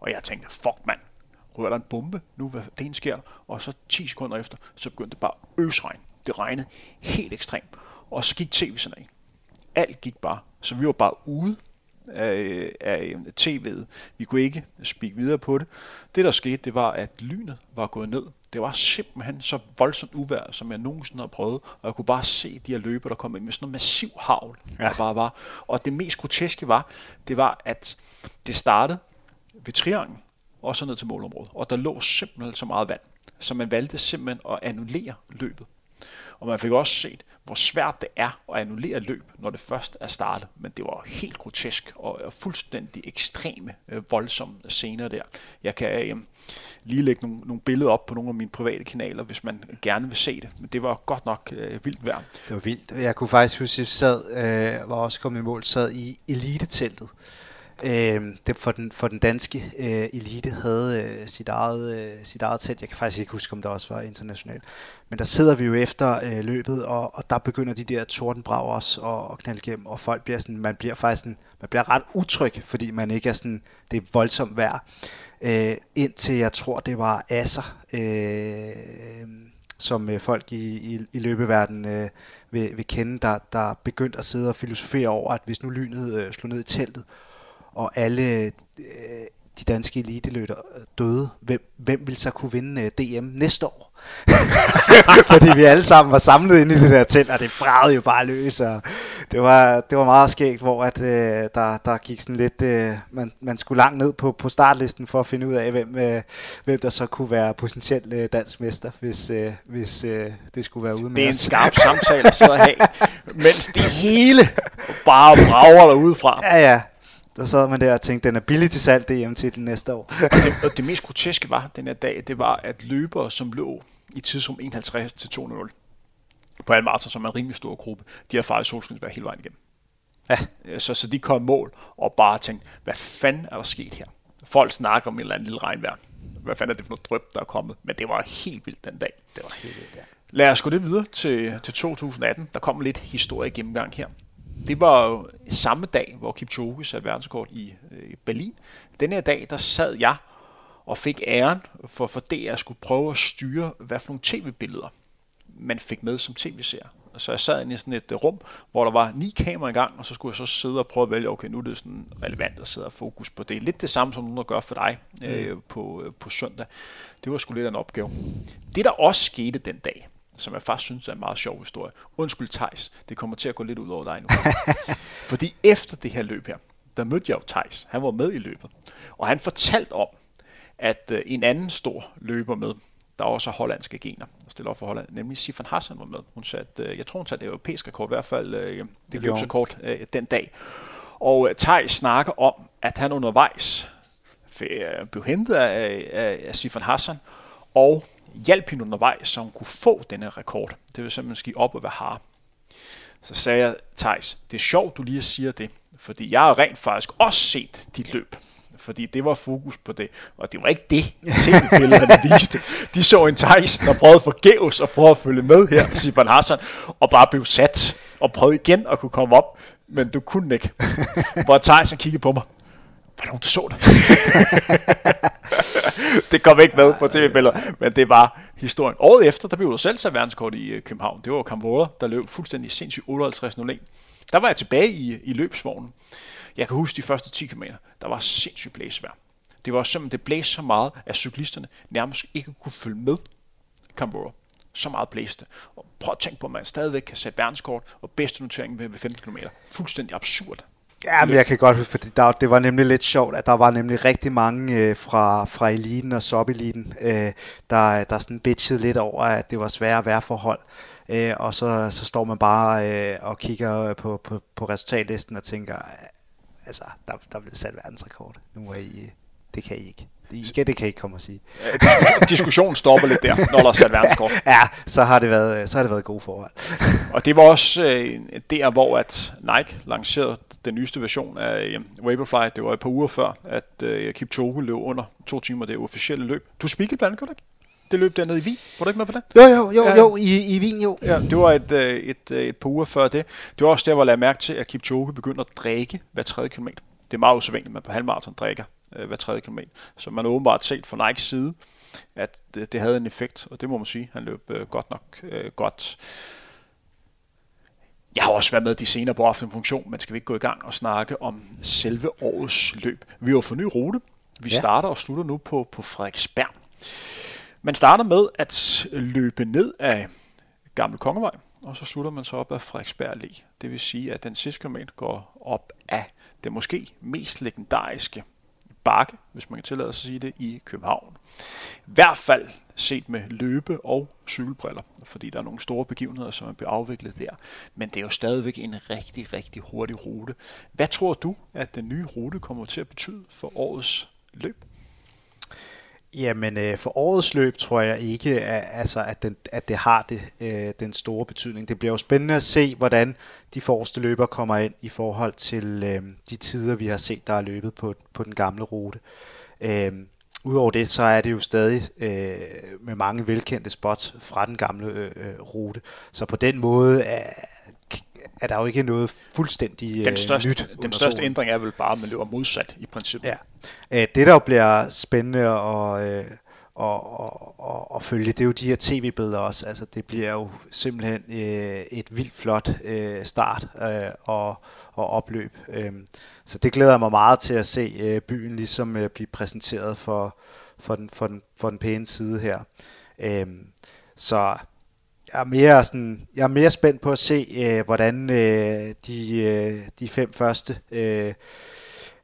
Og jeg tænkte, fuck mand, rører der en bombe nu, hvad det sker? Og så 10 sekunder efter, så begyndte det bare øsregn. Det regnede helt ekstremt. Og så gik tv af. Alt gik bare. Så vi var bare ude af, af tv'et. Vi kunne ikke speak videre på det. Det der skete, det var, at lynet var gået ned. Det var simpelthen så voldsomt uvær, som jeg nogensinde har prøvet, og jeg kunne bare se de her løber, der kom ind med sådan noget massiv havl, ja. der bare var. Og det mest groteske var, det var, at det startede ved trianglen, og så ned til målområdet, og der lå simpelthen så meget vand, så man valgte simpelthen at annullere løbet. Og man fik også set, hvor svært det er at annullere løb, når det først er startet. Men det var helt grotesk og, fuldstændig ekstreme, øh, voldsomme scener der. Jeg kan øh, lige lægge nogle, nogle billeder op på nogle af mine private kanaler, hvis man gerne vil se det. Men det var godt nok øh, vildt værd. Det var vildt. Jeg kunne faktisk huske, at jeg sad, øh, var også kommet i mål, sad i eliteteltet Øh, det for, den, for den danske øh, elite havde øh, sit, eget, øh, sit eget telt. Jeg kan faktisk ikke huske, om det også var internationalt. Men der sidder vi jo efter øh, løbet, og, og der begynder de der tordenbrag også at, at knalde igennem, og folk bliver sådan, man bliver faktisk sådan, man bliver ret utryg, fordi man ikke er sådan, det er voldsomt vejr. Øh, indtil jeg tror, det var Asser, øh, som øh, folk i, i, i løbeverdenen øh, vil, vil kende, der, der begyndte at sidde og filosofere over, at hvis nu lynet øh, slog ned i teltet, og alle øh, de danske eliteløber døde, hvem, hvem vil så kunne vinde øh, DM næste år? Fordi vi alle sammen var samlet inde i det der telt, og det bragede jo bare løs, og det var, det var meget skægt, hvor at, øh, der, der gik sådan lidt, øh, man, man skulle langt ned på, på startlisten for at finde ud af, hvem, øh, hvem der så kunne være potentielt øh, dansk mester, hvis, øh, hvis øh, det skulle være ude med Det er en skarp samtale at sidde og have, mens det hele bare brager derude fra. Ja, ja. Der sad man der og tænkte, den er billig til salg DM til næste år. det, og det mest groteske var den her dag, det var, at løbere, som lå i tidsrum 51 til 200 på Almarta, som er en rimelig stor gruppe, de har faktisk solskinsvær hele vejen igennem. Ja. Øh, så, så de kom mål og bare tænkte, hvad fanden er der sket her? Folk snakker om en eller anden lille regnvejr. Hvad fanden er det for noget drøb, der er kommet? Men det var helt vildt den dag. Det var helt vildt, ja. Lad os gå lidt videre til, til 2018. Der kommer lidt historie gennemgang her det var jo samme dag, hvor Kipchoge satte verdenskort i øh, Berlin. Den her dag, der sad jeg og fik æren for, for det, jeg skulle prøve at styre, hvad for nogle tv-billeder man fik med som tv-seer. Så jeg sad inde i sådan et uh, rum, hvor der var ni kameraer i gang, og så skulle jeg så sidde og prøve at vælge, okay, nu er det sådan relevant at sidde og fokus på det. Lidt det samme, som nogen der gør for dig øh, mm. på, øh, på søndag. Det var sgu lidt en opgave. Det, der også skete den dag, som jeg faktisk synes er en meget sjov historie. Undskyld Tejs, det kommer til at gå lidt ud over dig nu. Fordi efter det her løb her, der mødte jeg jo Tejs. Han var med i løbet. Og han fortalte om, at øh, en anden stor løber med, der også har hollandske gener, og stiller op for Holland, nemlig Sifan Hassan var med. Hun satte, øh, jeg tror hun satte det europæiske rekord, i hvert fald øh, det løbsrekord den dag. Og Thijs snakker om, at han undervejs blev hentet af, af, af Sifan Hassan, og hjalp hende undervejs, så hun kunne få denne rekord. Det vil simpelthen ske op og være har. Så sagde jeg, Thijs, det er sjovt, du lige siger det, fordi jeg har rent faktisk også set dit løb. fordi det var fokus på det, og det var ikke det, tv-billederne viste. De så en Tyson og prøvede forgæves og prøvede at følge med her, Sifan Hassan, og bare blev sat og prøvede igen at kunne komme op, men du kunne ikke. Hvor Tyson kiggede på mig, var der nogen, der så det? det kom ikke med på tv-billeder, men det var historien. Året efter, der blev der selv sat verdenskort i øh, København. Det var Kamvora, der løb fuldstændig sindssygt 58.01. Der var jeg tilbage i, i løbsvognen. Jeg kan huske de første 10 km, der var sindssygt blæsvær. Det var simpelthen, det blæste så meget, at cyklisterne nærmest ikke kunne følge med Kamvora. Så meget blæste. Og prøv at tænke på, at man stadigvæk kan sætte verdenskort og bedste notering ved 15 km. Fuldstændig absurd. Ja, men jeg kan godt huske, fordi der, det var nemlig lidt sjovt, at der var nemlig rigtig mange øh, fra, fra eliten og sub-eliten, øh, der, der sådan bitchede lidt over, at det var svære vejrforhold. Øh, og så, så står man bare øh, og kigger på, på, på resultatlisten og tænker, altså, der, der blev sat verdensrekord. Nu er I, det kan I ikke. Det, det kan I ikke komme og sige. Diskussionen stopper lidt der, når der er sat verdenskort. ja, så har det været, så har det været gode forhold. og det var også øh, der, hvor at Nike lancerede den nyeste version af øh, Vaporfly. Det var et par uger før, at øh, Kipchoge løb under to timer det officielle løb. Du spikkede blandt andet, ikke? Det løb dernede i Wien. Var du ikke med på det? Jo, jo, jo, ja. jo i, i Wien jo. Ja, det var et, øh, et, et, øh, et par uger før det. Det var også der, hvor jeg lagde mærke til, at Kipchoge begyndte at drikke hver tredje kilometer. Det er meget usædvanligt, at man på halvmarathon drikker øh, hver tredje kilometer. Så man har åbenbart set fra Nikes side, at det, det havde en effekt, og det må man sige. Han løb øh, godt nok øh, godt. Jeg har også været med de senere på aften funktion, men skal vi ikke gå i gang og snakke om selve årets løb? Vi har fået ny rute. Vi ja. starter og slutter nu på, på Frederiksberg. Man starter med at løbe ned af Gamle Kongevej, og så slutter man så op af Frederiksberg Allé. Det vil sige, at den sidste kilometer går op af det måske mest legendariske bakke, hvis man kan tillade sig at sige det, i København. I hvert fald set med løbe- og cykelbriller, fordi der er nogle store begivenheder, som er blevet afviklet der. Men det er jo stadigvæk en rigtig, rigtig hurtig rute. Hvad tror du, at den nye rute kommer til at betyde for årets løb? Jamen, øh, for årets løb tror jeg ikke, at, altså, at, den, at det har det, øh, den store betydning. Det bliver jo spændende at se, hvordan de forreste løber kommer ind i forhold til øh, de tider, vi har set, der er løbet på, på den gamle rute. Øh, Udover det, så er det jo stadig øh, med mange velkendte spots fra den gamle øh, øh rute. Så på den måde øh, er der jo ikke noget fuldstændig den største, nyt. Den største solen. ændring er vel bare, at man løber modsat i princippet. Ja. Det, der jo bliver spændende at, at, at, at følge, det er jo de her tv-billeder også. Altså, det bliver jo simpelthen et vildt flot start og, og opløb. Så det glæder jeg mig meget til at se byen ligesom blive præsenteret for, for, den, for, den, for den pæne side her. Så jeg er mere, sådan, jeg er mere spændt på at se, øh, hvordan øh, de, øh, de fem første øh,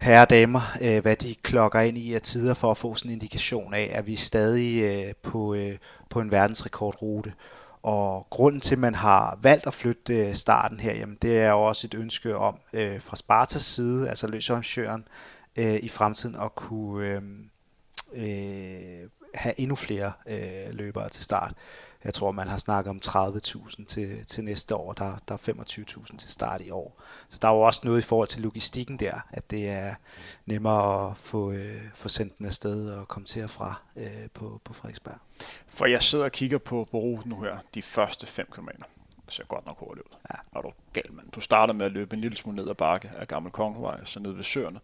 herre og damer, øh, hvad de klokker ind i af tider for at få sådan en indikation af, at vi er stadig øh, på, øh, på en verdensrekordrute. Og grunden til, at man har valgt at flytte øh, starten her, jamen, det er jo også et ønske om øh, fra Spartas side, altså løsarrangøren, øh, i fremtiden at kunne øh, øh, have endnu flere øh, løbere til start. Jeg tror, man har snakket om 30.000 til, til næste år. Der, der er 25.000 til start i år. Så der er jo også noget i forhold til logistikken der, at det er nemmere at få, øh, få sendt den afsted og komme til og fra øh, på, på Frederiksberg. For jeg sidder og kigger på, på ruten nu her, de første 5 km. Det ser godt nok hurtigt ud. Ja. Er du gal, mand. Du starter med at løbe en lille smule ned ad bakke af Gammel Kongevej, så ned ved Søerne.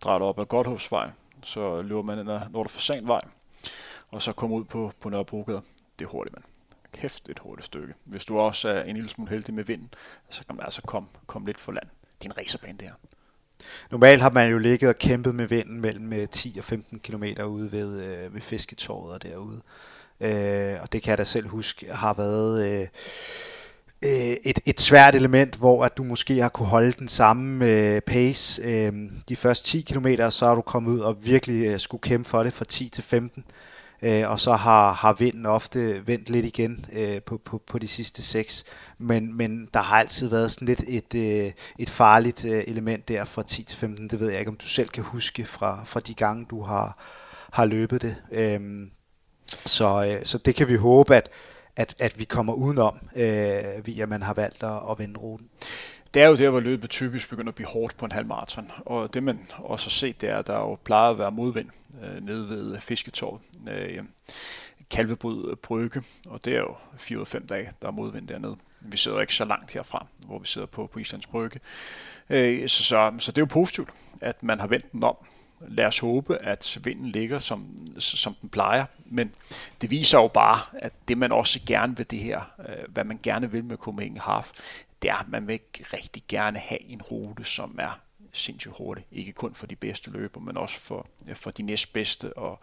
Drejer du op ad Godthåbsvej, så løber man ind ad Nordre Fasanvej, og så kommer ud på, på Nørrebrogade. Det er hurtigt, mand kæft et hurtigt stykke. Hvis du også er en lille smule heldig med vinden, så kan man altså komme, komme lidt for land. Det er en racerbane, det her. Normalt har man jo ligget og kæmpet med vinden mellem øh, 10 og 15 km ude ved, øh, ved fisketorvet og derude. Øh, og det kan jeg da selv huske har været øh, øh, et, et svært element, hvor at du måske har kunne holde den samme øh, pace øh, de første 10 km, så har du kommet ud og virkelig øh, skulle kæmpe for det fra 10 til 15 øh, og så har, har vinden ofte vendt lidt igen øh, på, på, på de sidste seks. Men, men der har altid været sådan lidt et, øh, et farligt øh, element der fra 10 til 15. Det ved jeg ikke, om du selv kan huske fra, fra de gange, du har, har løbet det. Øh, så, øh, så det kan vi håbe, at, at, at vi kommer udenom, øh, via man har valgt at, at vende ruten det er jo der, hvor løbet typisk begynder at blive hårdt på en halv maraton. Og det man også har set, det er, at der jo plejer at være modvind øh, nede ved Fisketorvet. Øh, Kalvebod Brygge, og det er jo 4-5 dage, der er modvind dernede. Vi sidder ikke så langt herfra, hvor vi sidder på, på Islands Brygge. Øh, så, så, så det er jo positivt, at man har vendt den om. Lad os håbe, at vinden ligger, som, som den plejer. Men det viser jo bare, at det man også gerne vil det her, øh, hvad man gerne vil med Copenhagen Half, det er, at man vil rigtig gerne have en rute, som er sindssygt hurtigt. Ikke kun for de bedste løber, men også for, øh, for de næstbedste og,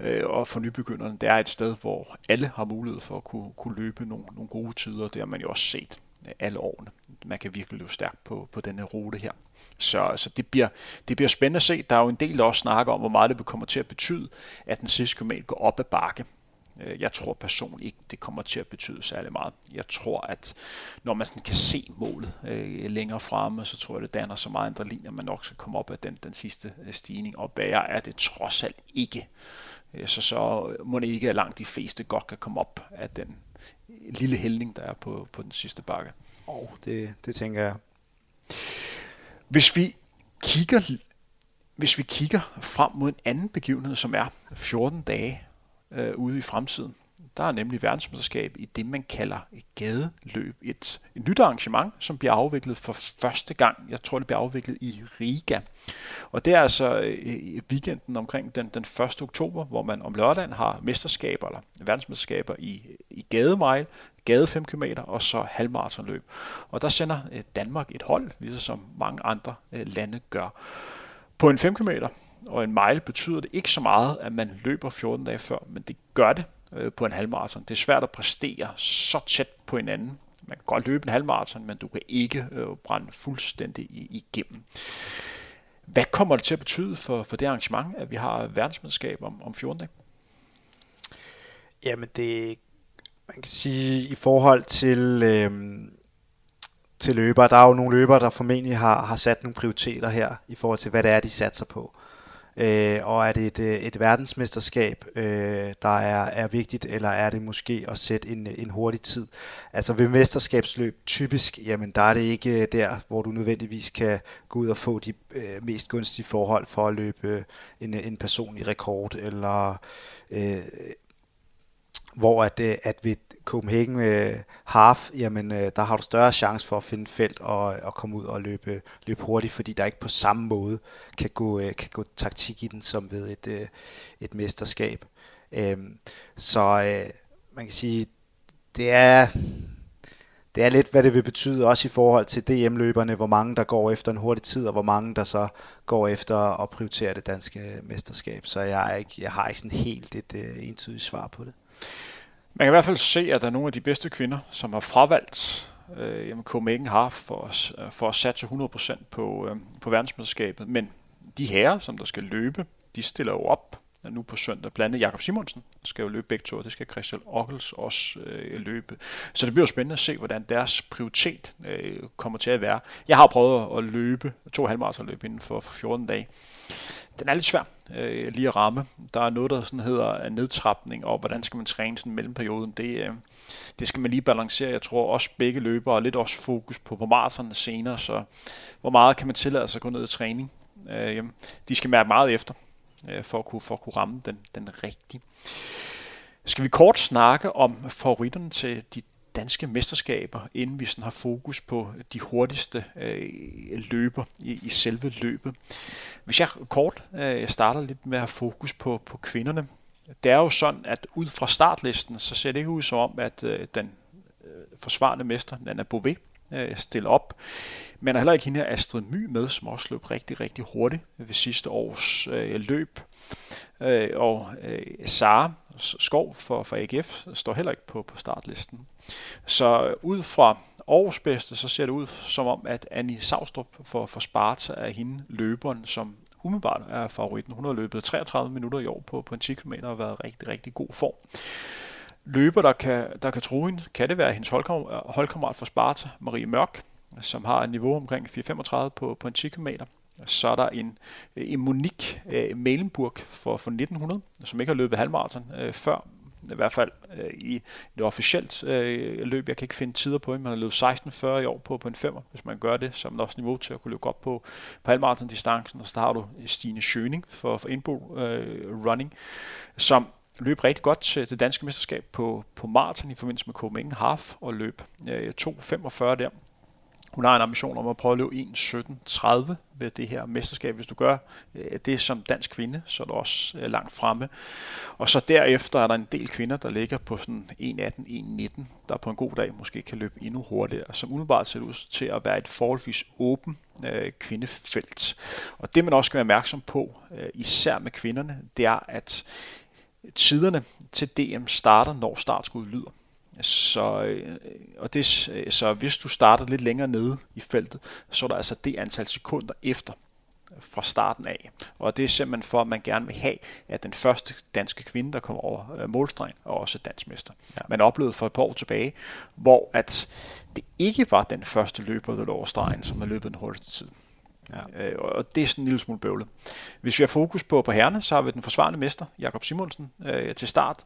øh, og for nybegynderne. Det er et sted, hvor alle har mulighed for at kunne, kunne løbe nogle, nogle gode tider. Det har man jo også set øh, alle årene. Man kan virkelig løbe stærkt på, på denne rute her. Så, så det, bliver, det bliver spændende at se. Der er jo en del, der også snakker om, hvor meget det kommer til at betyde, at den sidste kilometer går op ad bakke. Øh, jeg tror personligt ikke, det kommer til at betyde særlig meget. Jeg tror, at når man sådan kan se målet øh, længere fremme, så tror jeg, det danner så meget andre linjer, man nok skal komme op af den, den sidste øh, stigning. Og værre er det trods alt ikke. Øh, så så må det ikke, at langt de fleste godt kan komme op af den lille hældning, der er på, på den sidste bakke. Oh, det, det tænker jeg. Hvis vi kigger hvis vi kigger frem mod en anden begivenhed, som er 14 dage øh, ude i fremtiden. Der er nemlig verdensmesterskab i det, man kalder et gadeløb. Et, et nyt arrangement, som bliver afviklet for første gang. Jeg tror, det bliver afviklet i Riga. Og det er altså øh, weekenden omkring den, den 1. oktober, hvor man om lørdagen har mesterskaber, eller verdensmesterskaber i, i gademile, gade 5 km og så halvmaratonløb. Og der sender øh, Danmark et hold, ligesom som mange andre øh, lande gør. På en 5 km, og en mile betyder det ikke så meget, at man løber 14 dage før, men det gør det øh, på en halvmarathon. Det er svært at præstere så tæt på hinanden. Man kan godt løbe en halvmarathon, men du kan ikke øh, brænde fuldstændig igennem. Hvad kommer det til at betyde for, for det arrangement, at vi har verdensmesterskab om, om 14 dage? Jamen det, man kan sige, i forhold til, øh, til løbere, der er jo nogle løbere, der formentlig har, har sat nogle prioriteter her, i forhold til, hvad det er, de satser på. Øh, og er det et, øh, et verdensmesterskab, øh, der er, er vigtigt, eller er det måske at sætte en, en hurtig tid? Altså ved mesterskabsløb typisk, jamen der er det ikke øh, der, hvor du nødvendigvis kan gå ud og få de øh, mest gunstige forhold for at løbe øh, en, en personlig rekord, eller øh, hvor at, øh, at ved Copenhagen øh, Half, jamen øh, der har du større chance for at finde felt og, og komme ud og løbe, løbe hurtigt, fordi der ikke på samme måde kan gå, øh, kan gå taktik i den som ved et, øh, et mesterskab. Øh, så øh, man kan sige, det er, det er lidt, hvad det vil betyde også i forhold til DM-løberne, hvor mange der går efter en hurtig tid, og hvor mange der så går efter at prioritere det danske mesterskab. Så jeg, er ikke, jeg har ikke sådan helt et øh, entydigt svar på det. Man kan i hvert fald se, at der er nogle af de bedste kvinder, som har fravalgt øh, jamen Copenhagen har for, øh, for at satse 100% på, øh, på verdensmesterskabet. Men de herrer, som der skal løbe, de stiller jo op nu på søndag. Blandt andet Jakob Simonsen skal jo løbe begge to, og det skal Christian Ockels også øh, løbe. Så det bliver jo spændende at se, hvordan deres prioritet øh, kommer til at være. Jeg har prøvet at løbe to halvmaratonløb inden for, for 14 dage. Den er lidt svær øh, lige at ramme. Der er noget, der sådan hedder nedtrapning, og hvordan skal man træne sådan mellemperioden. Det, øh, det skal man lige balancere. Jeg tror også begge løbere og lidt også fokus på, på maratonerne senere, så hvor meget kan man tillade sig at gå ned i træning. Øh, de skal mærke meget efter øh, for, at kunne, for at kunne ramme den, den rigtige. Skal vi kort snakke om favoritterne til de danske mesterskaber, inden vi sådan har fokus på de hurtigste øh, løber i, i selve løbet. Hvis jeg kort øh, starter lidt med at have fokus på, på kvinderne. Det er jo sådan, at ud fra startlisten, så ser det ikke ud som om, at øh, den øh, forsvarende mester, Nana Bové, øh, stiller op. Men har heller ikke hende her Astrid My med, som også løb rigtig, rigtig hurtigt ved sidste års øh, løb. Øh, og øh, Sara Skov for, for AGF står heller ikke på, på startlisten. Så ud fra Aarhus bedste, så ser det ud som om, at Annie Savstrup for, for Sparta er hende løberen, som umiddelbart er favoritten. Hun har løbet 33 minutter i år på, på en 10 km og været rigtig, rigtig god form. Løber, der kan, der kan tro hende, kan det være hendes holdkammerat, holdkammerat for Sparta, Marie Mørk, som har et niveau omkring 4,35 på, på en 10 km. Så er der en, øh, en Monique øh, uh, Malenburg for, for 1900, som ikke har løbet halvmarathon uh, før. i hvert fald øh, i det officielt øh, løb. Jeg kan ikke finde tider på, men man har løbet 16.40 i år på, på en femmer, hvis man gør det, så er man også niveau til at kunne løbe op på, på halvmarathon-distancen, og så har du Stine Schøning for, for Indbo øh, Running, som løb rigtig godt til det danske mesterskab på, på maraton i forbindelse med Copenhagen Half og løb øh, 2.45 der. Hun har en ambition om at prøve at løbe 1.17.30 ved det her mesterskab. Hvis du gør øh, det som dansk kvinde, så er du også øh, langt fremme. Og så derefter er der en del kvinder, der ligger på sådan 1.18-1.19, der på en god dag måske kan løbe endnu hurtigere, som umiddelbart ser ud til at være et forholdsvis åbent øh, kvindefelt. Og det man også skal være opmærksom på, øh, især med kvinderne, det er, at tiderne til DM starter, når startskuddet lyder. Så, øh, og det, så hvis du starter lidt længere nede i feltet, så er der altså det antal sekunder efter fra starten af. Og det er simpelthen for, at man gerne vil have, at den første danske kvinde, der kommer over øh, målstregen, er også dansmester. Ja. Man oplevede for et par år tilbage, hvor at det ikke var den første løber, der lå over stregen, som har løbet den hurtigste tid. Ja. Øh, og det er sådan en lille smule bøvlet. Hvis vi har fokus på, på herrene, så har vi den forsvarende mester, Jakob Simonsen, øh, til start,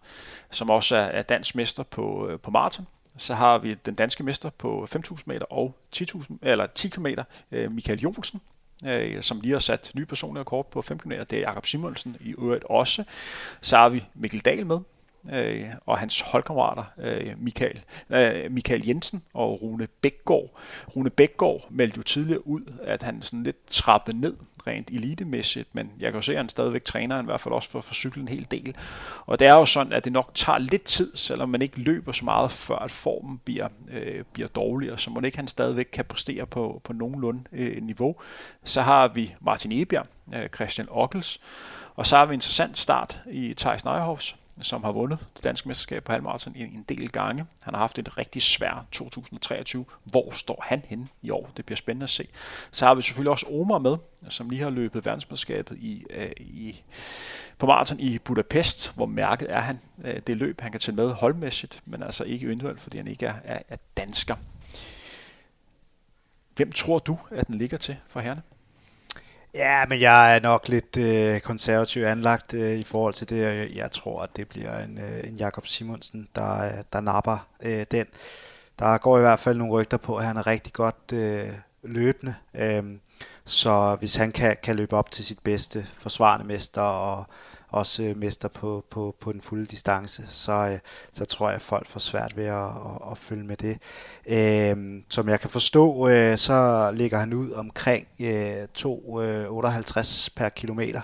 som også er, er dansk mester på, øh, på maraton. Så har vi den danske mester på 5.000 meter og 10.000, eller 10 km, øh, Michael Jonsen, øh, som lige har sat nye personlige rekord på 5 km. Det er Jakob Simonsen i øvrigt også. Så har vi Mikkel Dahl med, øh, og hans holdkammerater, øh, Michael, øh, Michael Jensen og Rune Bækgaard. Rune Bækgaard meldte jo tidligere ud, at han sådan lidt trappede ned rent elitemæssigt, men jeg kan jo se, at han stadigvæk træner, i hvert fald også for, for cykle en hel del. Og det er jo sådan, at det nok tager lidt tid, selvom man ikke løber så meget, før at formen bliver, øh, bliver dårligere, så må det ikke han stadigvæk kan præstere på, på nogenlunde øh, niveau. Så har vi Martin Ebjerg, øh, Christian Ockels, og så har vi en interessant start i Thijs Neuhoffs, som har vundet det danske mesterskab på halvmarathon en, en del gange. Han har haft et rigtig svært 2023. Hvor står han henne i år? Det bliver spændende at se. Så har vi selvfølgelig også Omar med, som lige har løbet verdensmesterskabet i, øh, i, på maraton i Budapest, hvor mærket er han. Øh, det løb, han kan tælle med holdmæssigt, men altså ikke individuelt, fordi han ikke er, er, er dansker. Hvem tror du, at den ligger til for herrene? Ja, men jeg er nok lidt øh, konservativ anlagt øh, i forhold til det. Jeg tror, at det bliver en, øh, en Jakob Simonsen, der, øh, der napper øh, den. Der går i hvert fald nogle rygter på, at han er rigtig godt øh, løbende. Øh, så hvis han kan, kan løbe op til sit bedste forsvarende mester og også øh, mester på, på, på den fulde distance, så, øh, så tror jeg, at folk får svært ved at, at, at følge med det. Øh, som jeg kan forstå, øh, så ligger han ud omkring øh, 2,58 øh, per kilometer,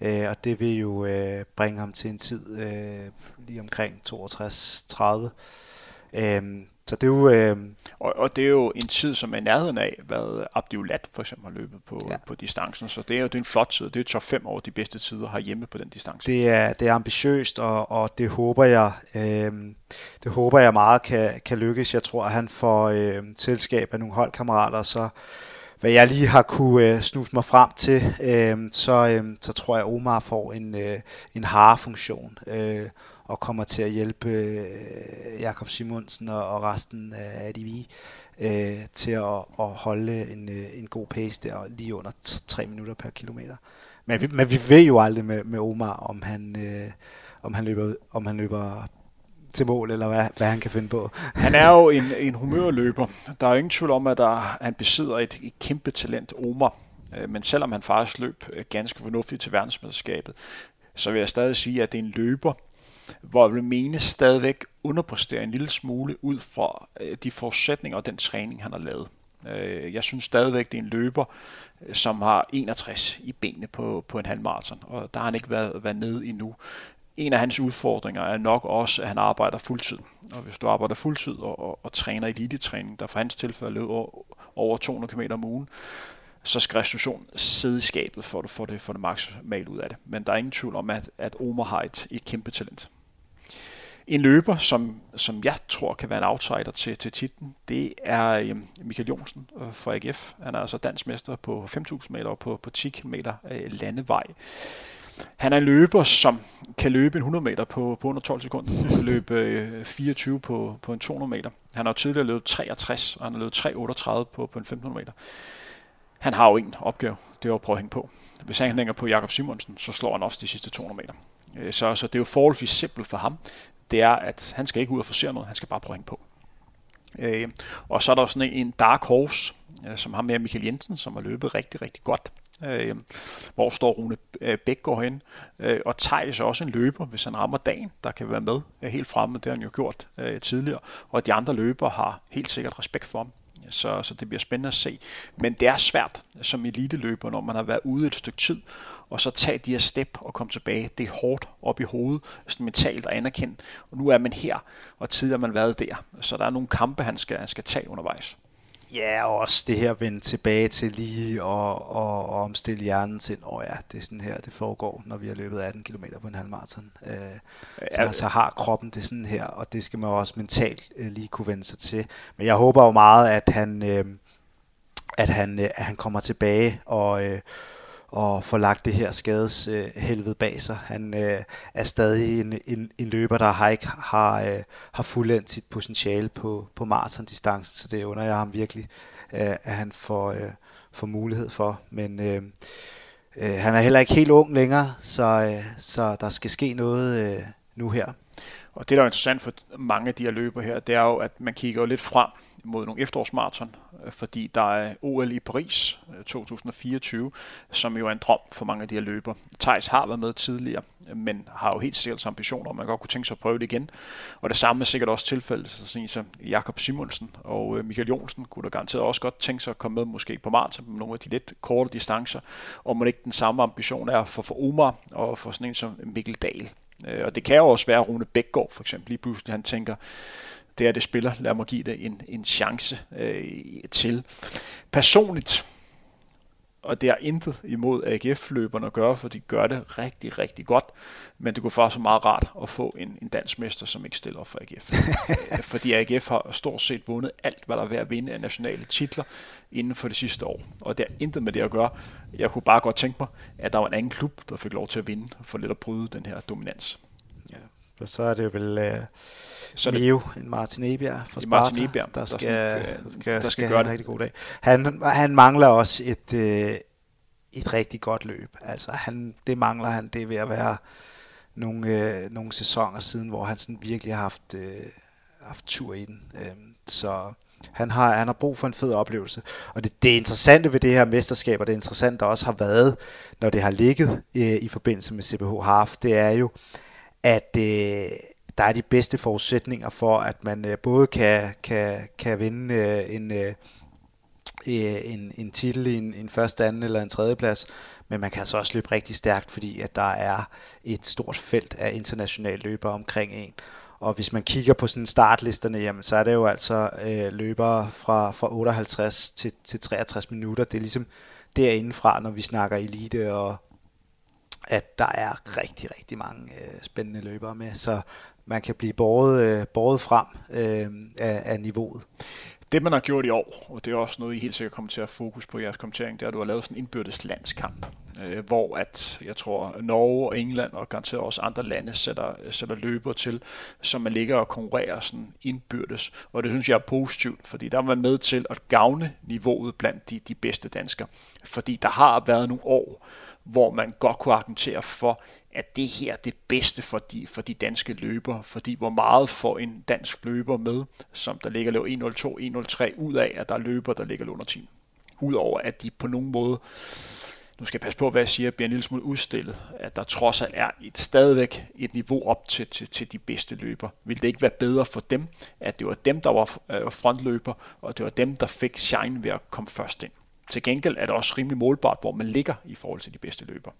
øh, og det vil jo øh, bringe ham til en tid øh, lige omkring 62-30. Øh, så det er jo... Øh... Og, og det er jo en tid, som er nærheden af, hvad Abdiolat for eksempel har løbet på, ja. på distancen. Så det er jo det er en flot tid. Det er top 5 over de bedste tider har hjemme på den distance. Det er, det er ambitiøst, og, og det håber jeg øh, det håber jeg meget kan, kan lykkes. Jeg tror, at han får øh, selskab af nogle holdkammerater, så hvad jeg lige har kunne øh, snuse mig frem til, øh, så, øh, så tror jeg, at Omar får en, øh, en harefunktion. Øh, og kommer til at hjælpe øh, Jakob Simonsen og, og resten af vi øh, til at, at holde en, øh, en god pace der lige under 3 minutter per kilometer. Men vi, men vi ved jo aldrig med, med Omar, om han, øh, om han løber, om han løber til mål, eller hvad, hvad han kan finde på. Han er jo en, en humørløber. Der er ingen tvivl om, at der, han besidder et, et kæmpe talent, Omar. Øh, men selvom han faktisk løb øh, ganske fornuftigt til verdensmesterskabet, så vil jeg stadig sige, at det er en løber, hvor Remene stadigvæk underpresterer en lille smule ud fra øh, de forudsætninger og den træning, han har lavet. Øh, jeg synes stadigvæk, det er en løber, øh, som har 61 i benene på, på en halvmarathon, og der har han ikke været, været nede endnu. En af hans udfordringer er nok også, at han arbejder fuldtid. Og hvis du arbejder fuldtid og, og, og træner elitetræning, der for hans tilfælde løber over, over 200 km om ugen, så skal restitution sidde i skabet, for at du får det, for det maksimalt ud af det. Men der er ingen tvivl om, at, at Omar har et, et kæmpe talent. En løber, som, som jeg tror kan være en outsider til, til titlen, det er øhm, Michael Jonsen øh, fra AGF. Han er altså dansmester på 5.000 meter og på, på 10 km øh, landevej. Han er en løber, som kan løbe en 100 meter på, på under 12 sekunder. Han kan løbe øh, 24 på, på en 200 meter. Han har tidligere løbet 63, og han har løbet 3,38 på, på en 1500 meter. Han har jo en opgave, det er at prøve at hænge på. Hvis han hænger på Jakob Simonsen, så slår han også de sidste 200 meter. Så, så det er jo forholdsvis simpelt for ham det er, at han skal ikke ud og forsere noget, han skal bare prøve på. Øh, og så er der sådan en dark horse, øh, som har med Michael Jensen, som har løbet rigtig, rigtig godt. Øh, hvor står Rune øh, Bæk går hen, øh, og Thijs også en løber, hvis han rammer dagen, der kan være med øh, helt fremme, det har han jo gjort øh, tidligere, og de andre løbere har helt sikkert respekt for ham. Så, så det bliver spændende at se. Men det er svært som eliteløber, når man har været ude et stykke tid, og så tage de her step og komme tilbage. Det er hårdt op i hovedet, sådan mentalt og anerkendt. Og nu er man her, og tidligere har man været der. Så der er nogle kampe, han skal, han skal tage undervejs. Ja, og også det her vende tilbage til lige og, og, og omstille hjernen til, åh ja, det er sådan her, det foregår, når vi har løbet 18 km på en halv marathon. Øh, så, så har kroppen det sådan her, og det skal man også mentalt øh, lige kunne vende sig til. Men jeg håber jo meget, at han, øh, at han, øh, at han kommer tilbage og... Øh, og få lagt det her skades øh, helvede bag sig. Han øh, er stadig en, en, en løber, der har ikke har, øh, har fuldendt sit potentiale på, på maratondistancen, så det under jeg ham virkelig, øh, at han får, øh, får mulighed for. Men øh, øh, han er heller ikke helt ung længere, så, øh, så der skal ske noget øh, nu her. Og det, der er interessant for mange af de her løber her, det er jo, at man kigger jo lidt frem mod nogle efterårsmarathon, øh, fordi der er OL i Paris øh, 2024, som jo er en drøm for mange af de her løber. Thijs har været med tidligere, øh, men har jo helt sikkert ambitioner, og man godt kunne tænke sig at prøve det igen. Og det samme er sikkert også tilfældet, så som Jakob Simonsen og Michael Jonsen kunne da garanteret også godt tænke sig at komme med måske på maraton med nogle af de lidt korte distancer, og man ikke den samme ambition er for, for Omar og for sådan en som Mikkel Dahl. Øh, og det kan jo også være Rune Bækgaard for eksempel. Lige pludselig han tænker, det er det spiller. Lad mig give det en, en chance øh, til. Personligt, og det er intet imod AGF-løberne at gøre, for de gør det rigtig, rigtig godt. Men det kunne faktisk være meget rart at få en, en dansk mester, som ikke stiller op for AGF. Øh, fordi AGF har stort set vundet alt, hvad der er ved at vinde af nationale titler inden for det sidste år. Og det er intet med det at gøre. Jeg kunne bare godt tænke mig, at der var en anden klub, der fik lov til at vinde, for lidt at bryde den her dominans. Og så er det vel... Øh så Mio, en Martin Ebjerg fra Sparta, Martin Ebjerg, der, skal, der skal, skal, der skal, gøre en rigtig god dag. Han, han mangler også et, øh, et rigtig godt løb. Altså, han, det mangler han. Det er ved at være nogle, øh, nogle sæsoner siden, hvor han sådan virkelig har haft, øh, haft tur i den. Øh, så han har, han har brug for en fed oplevelse. Og det, det interessante ved det her mesterskab, og det interessante der også har været, når det har ligget øh, i forbindelse med CBH Half, det er jo, at øh, der er de bedste forudsætninger for, at man øh, både kan, kan, kan vinde øh, en, øh, øh en, en titel i en, en første, anden eller en tredje plads, men man kan altså også løbe rigtig stærkt, fordi at der er et stort felt af internationale løbere omkring en. Og hvis man kigger på sådan startlisterne, jamen, så er det jo altså øh, løbere fra, fra 58 til, til 63 minutter. Det er ligesom derindefra, når vi snakker elite og, at der er rigtig, rigtig mange øh, spændende løbere med. Så man kan blive båret, øh, båret frem øh, af, af niveauet. Det, man har gjort i år, og det er også noget, I helt sikkert kommer til at fokus på i jeres kommentering, det er, at du har lavet sådan en indbyrdes landskamp, øh, hvor at, jeg tror, Norge og England og garanteret også andre lande sætter, sætter løber til, som man ligger og konkurrerer sådan indbyrdes. Og det synes jeg er positivt, fordi der er man med til at gavne niveauet blandt de, de bedste danskere. Fordi der har været nogle år, hvor man godt kunne argumentere for, at det her er det bedste for de, for de danske løbere, fordi hvor meget får en dansk løber med, som der ligger løb 1.02, 1.03, ud af, at der er løber, der ligger under 10. Udover at de på nogen måde, nu skal jeg passe på, hvad jeg siger, bliver en lille smule udstillet, at der trods alt er et, stadigvæk et niveau op til, til, til de bedste løber. Vil det ikke være bedre for dem, at det var dem, der var øh, frontløber, og det var dem, der fik shine ved at komme først ind? Til gengæld er det også rimelig målbart, hvor man ligger i forhold til de bedste løber.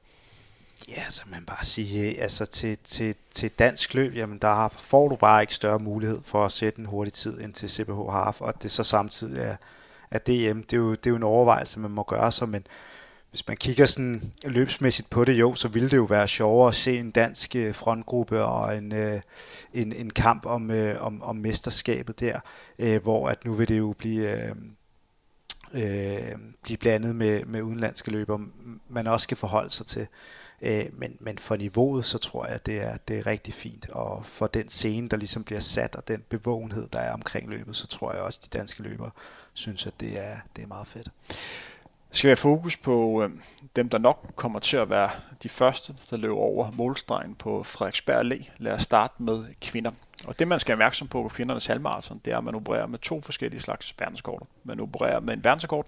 Ja, så man bare sige, altså til, til, til dansk løb, jamen der får du bare ikke større mulighed for at sætte en hurtig tid ind til CBH Half, og det så samtidig er, er DM, det er, jo, det er jo en overvejelse, man må gøre sig, men hvis man kigger sådan løbsmæssigt på det, jo, så ville det jo være sjovere at se en dansk øh, frontgruppe og en, øh, en, en kamp om, øh, om, om mesterskabet der, øh, hvor at nu vil det jo blive, øh, Øh, blive blandet med, med udenlandske løber, man også skal forholde sig til. Øh, men, men for niveauet, så tror jeg, det er, det er rigtig fint. Og for den scene, der ligesom bliver sat, og den bevågenhed, der er omkring løbet, så tror jeg også, at de danske løbere synes, at det er, det er meget fedt. skal have fokus på øh, dem, der nok kommer til at være de første, der løber over målstregen på Frederiksberg Allé. Lad os starte med kvinder. Og det, man skal være opmærksom på på kvindernes halvmarathon, det er, at man opererer med to forskellige slags verdenskorter. Man opererer med en verdenskort,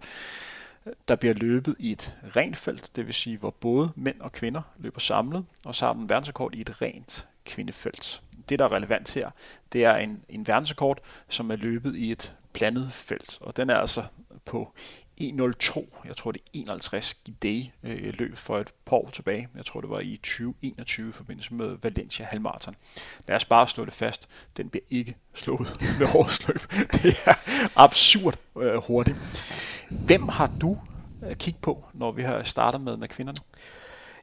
der bliver løbet i et rent felt, det vil sige, hvor både mænd og kvinder løber samlet, og så har man en i et rent kvindefelt. Det, der er relevant her, det er en, en verdensrekord, som er løbet i et blandet felt, og den er altså på 1.02, jeg tror det er 51 Gidei øh, løb for et par år tilbage. Jeg tror det var i 2021 i forbindelse med Valencia Halmarathon. Lad os bare slå det fast. Den bliver ikke slået med årsløb. Det er absurd øh, hurtigt. Hvem har du øh, kigget på, når vi har startet med, med kvinderne?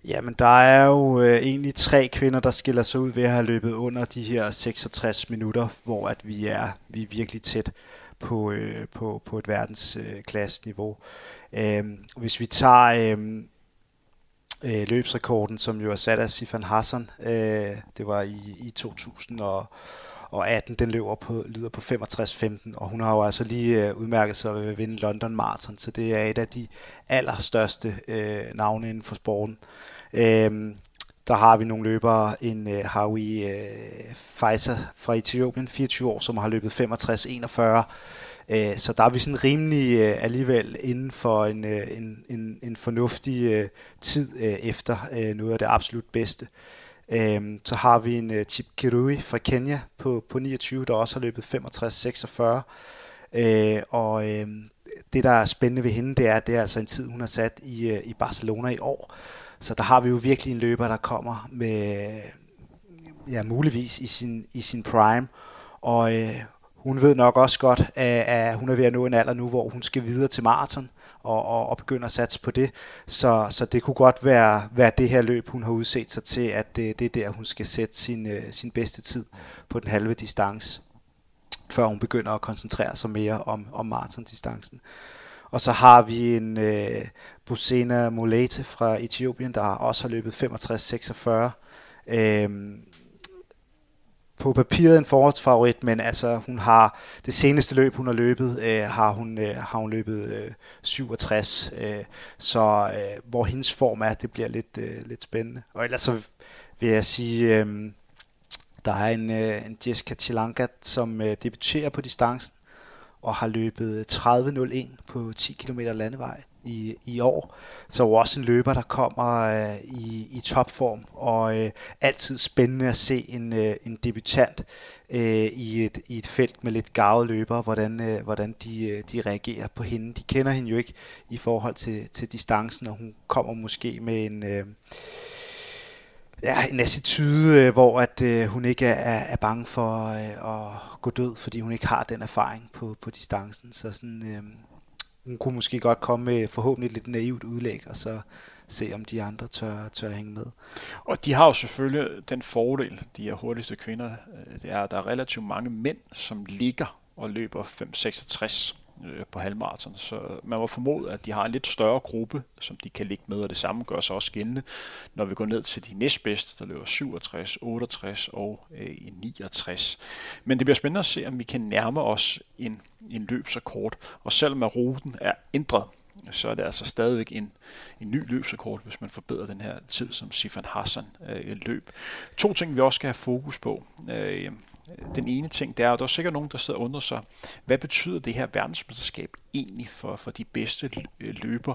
Jamen, der er jo øh, egentlig tre kvinder, der skiller sig ud ved at have løbet under de her 66 minutter, hvor at vi er, vi er virkelig tæt på, øh, på, på et verdensklasseniveau. Øh, øhm, hvis vi tager øh, øh, løbsrekorden, som jo er sat af Sifan Hassan, øh, det var i, i 2000 og og 18, den løber på, lyder på 65-15, og hun har jo altså lige øh, udmærket sig ved at vinde London Marathon, så det er et af de allerstørste øh, navne inden for sporten. Øh, der har vi nogle løbere, en øh, Hawi øh, Pfizer fra Etiopien, 24 år, som har løbet 65-41, øh, så der er vi sådan rimelig øh, alligevel inden for en, øh, en, en, en fornuftig øh, tid øh, efter øh, noget af det absolut bedste. Øh, så har vi en øh, Chip Kirui fra Kenya på, på 29, der også har løbet 65-46. Øh, og øh, det, der er spændende ved hende, det er, at det er altså en tid, hun har sat i, øh, i Barcelona i år. Så der har vi jo virkelig en løber, der kommer med, ja, muligvis i sin, i sin prime. Og øh, hun ved nok også godt, at, at hun er ved at nå en alder nu, hvor hun skal videre til maraton og, og, og begynde at satse på det. Så, så det kunne godt være, være det her løb, hun har udset sig til, at det, det er der, hun skal sætte sin, øh, sin bedste tid på den halve distance, før hun begynder at koncentrere sig mere om, om maratondistancen. Og så har vi en øh, Busena Molete fra Etiopien, der også har løbet 65-46. Øh, på papiret en forårsfavorit, men altså hun har det seneste løb hun har løbet øh, har hun øh, har hun løbet øh, 67 øh, så øh, hvor hendes form er det bliver lidt øh, lidt spændende. Og ellers så vil jeg sige øh, der er en øh, en Jessica Chilanka, som øh, debuterer på distancen og har løbet 30.01 på 10 km landevej i, i år. Så er også en løber, der kommer øh, i, i topform, og øh, altid spændende at se en, øh, en debutant øh, i, et, i et felt med lidt gavede løbere, hvordan, øh, hvordan de, øh, de reagerer på hende. De kender hende jo ikke i forhold til, til distancen, og hun kommer måske med en... Øh, ja, en attitude, øh, hvor at øh, hun ikke er, er bange for øh, at gå død, fordi hun ikke har den erfaring på, på distancen. Så sådan, øh, hun kunne måske godt komme med forhåbentlig lidt naivt udlæg, og så se, om de andre tør, tør hænge med. Og de har jo selvfølgelig den fordel, de er hurtigste kvinder, øh, det er, at der er relativt mange mænd, som ligger og løber 5,66 øh, på halvmarathon. Så man må formode, at de har en lidt større gruppe, som de kan ligge med, og det samme gør sig også gældende, når vi går ned til de næstbedste, der løber 67, 68 og øh, 69. Men det bliver spændende at se, om vi kan nærme os en, en løbsrekord. Og selvom at ruten er ændret, så er det altså stadigvæk en, en ny løbsrekord, hvis man forbedrer den her tid, som Sifan Hassan øh, løb. To ting, vi også skal have fokus på. Øh, den ene ting, det er, og der er sikkert nogen, der sidder og undrer sig, hvad betyder det her verdensmesterskab egentlig for, for de bedste øh, løber?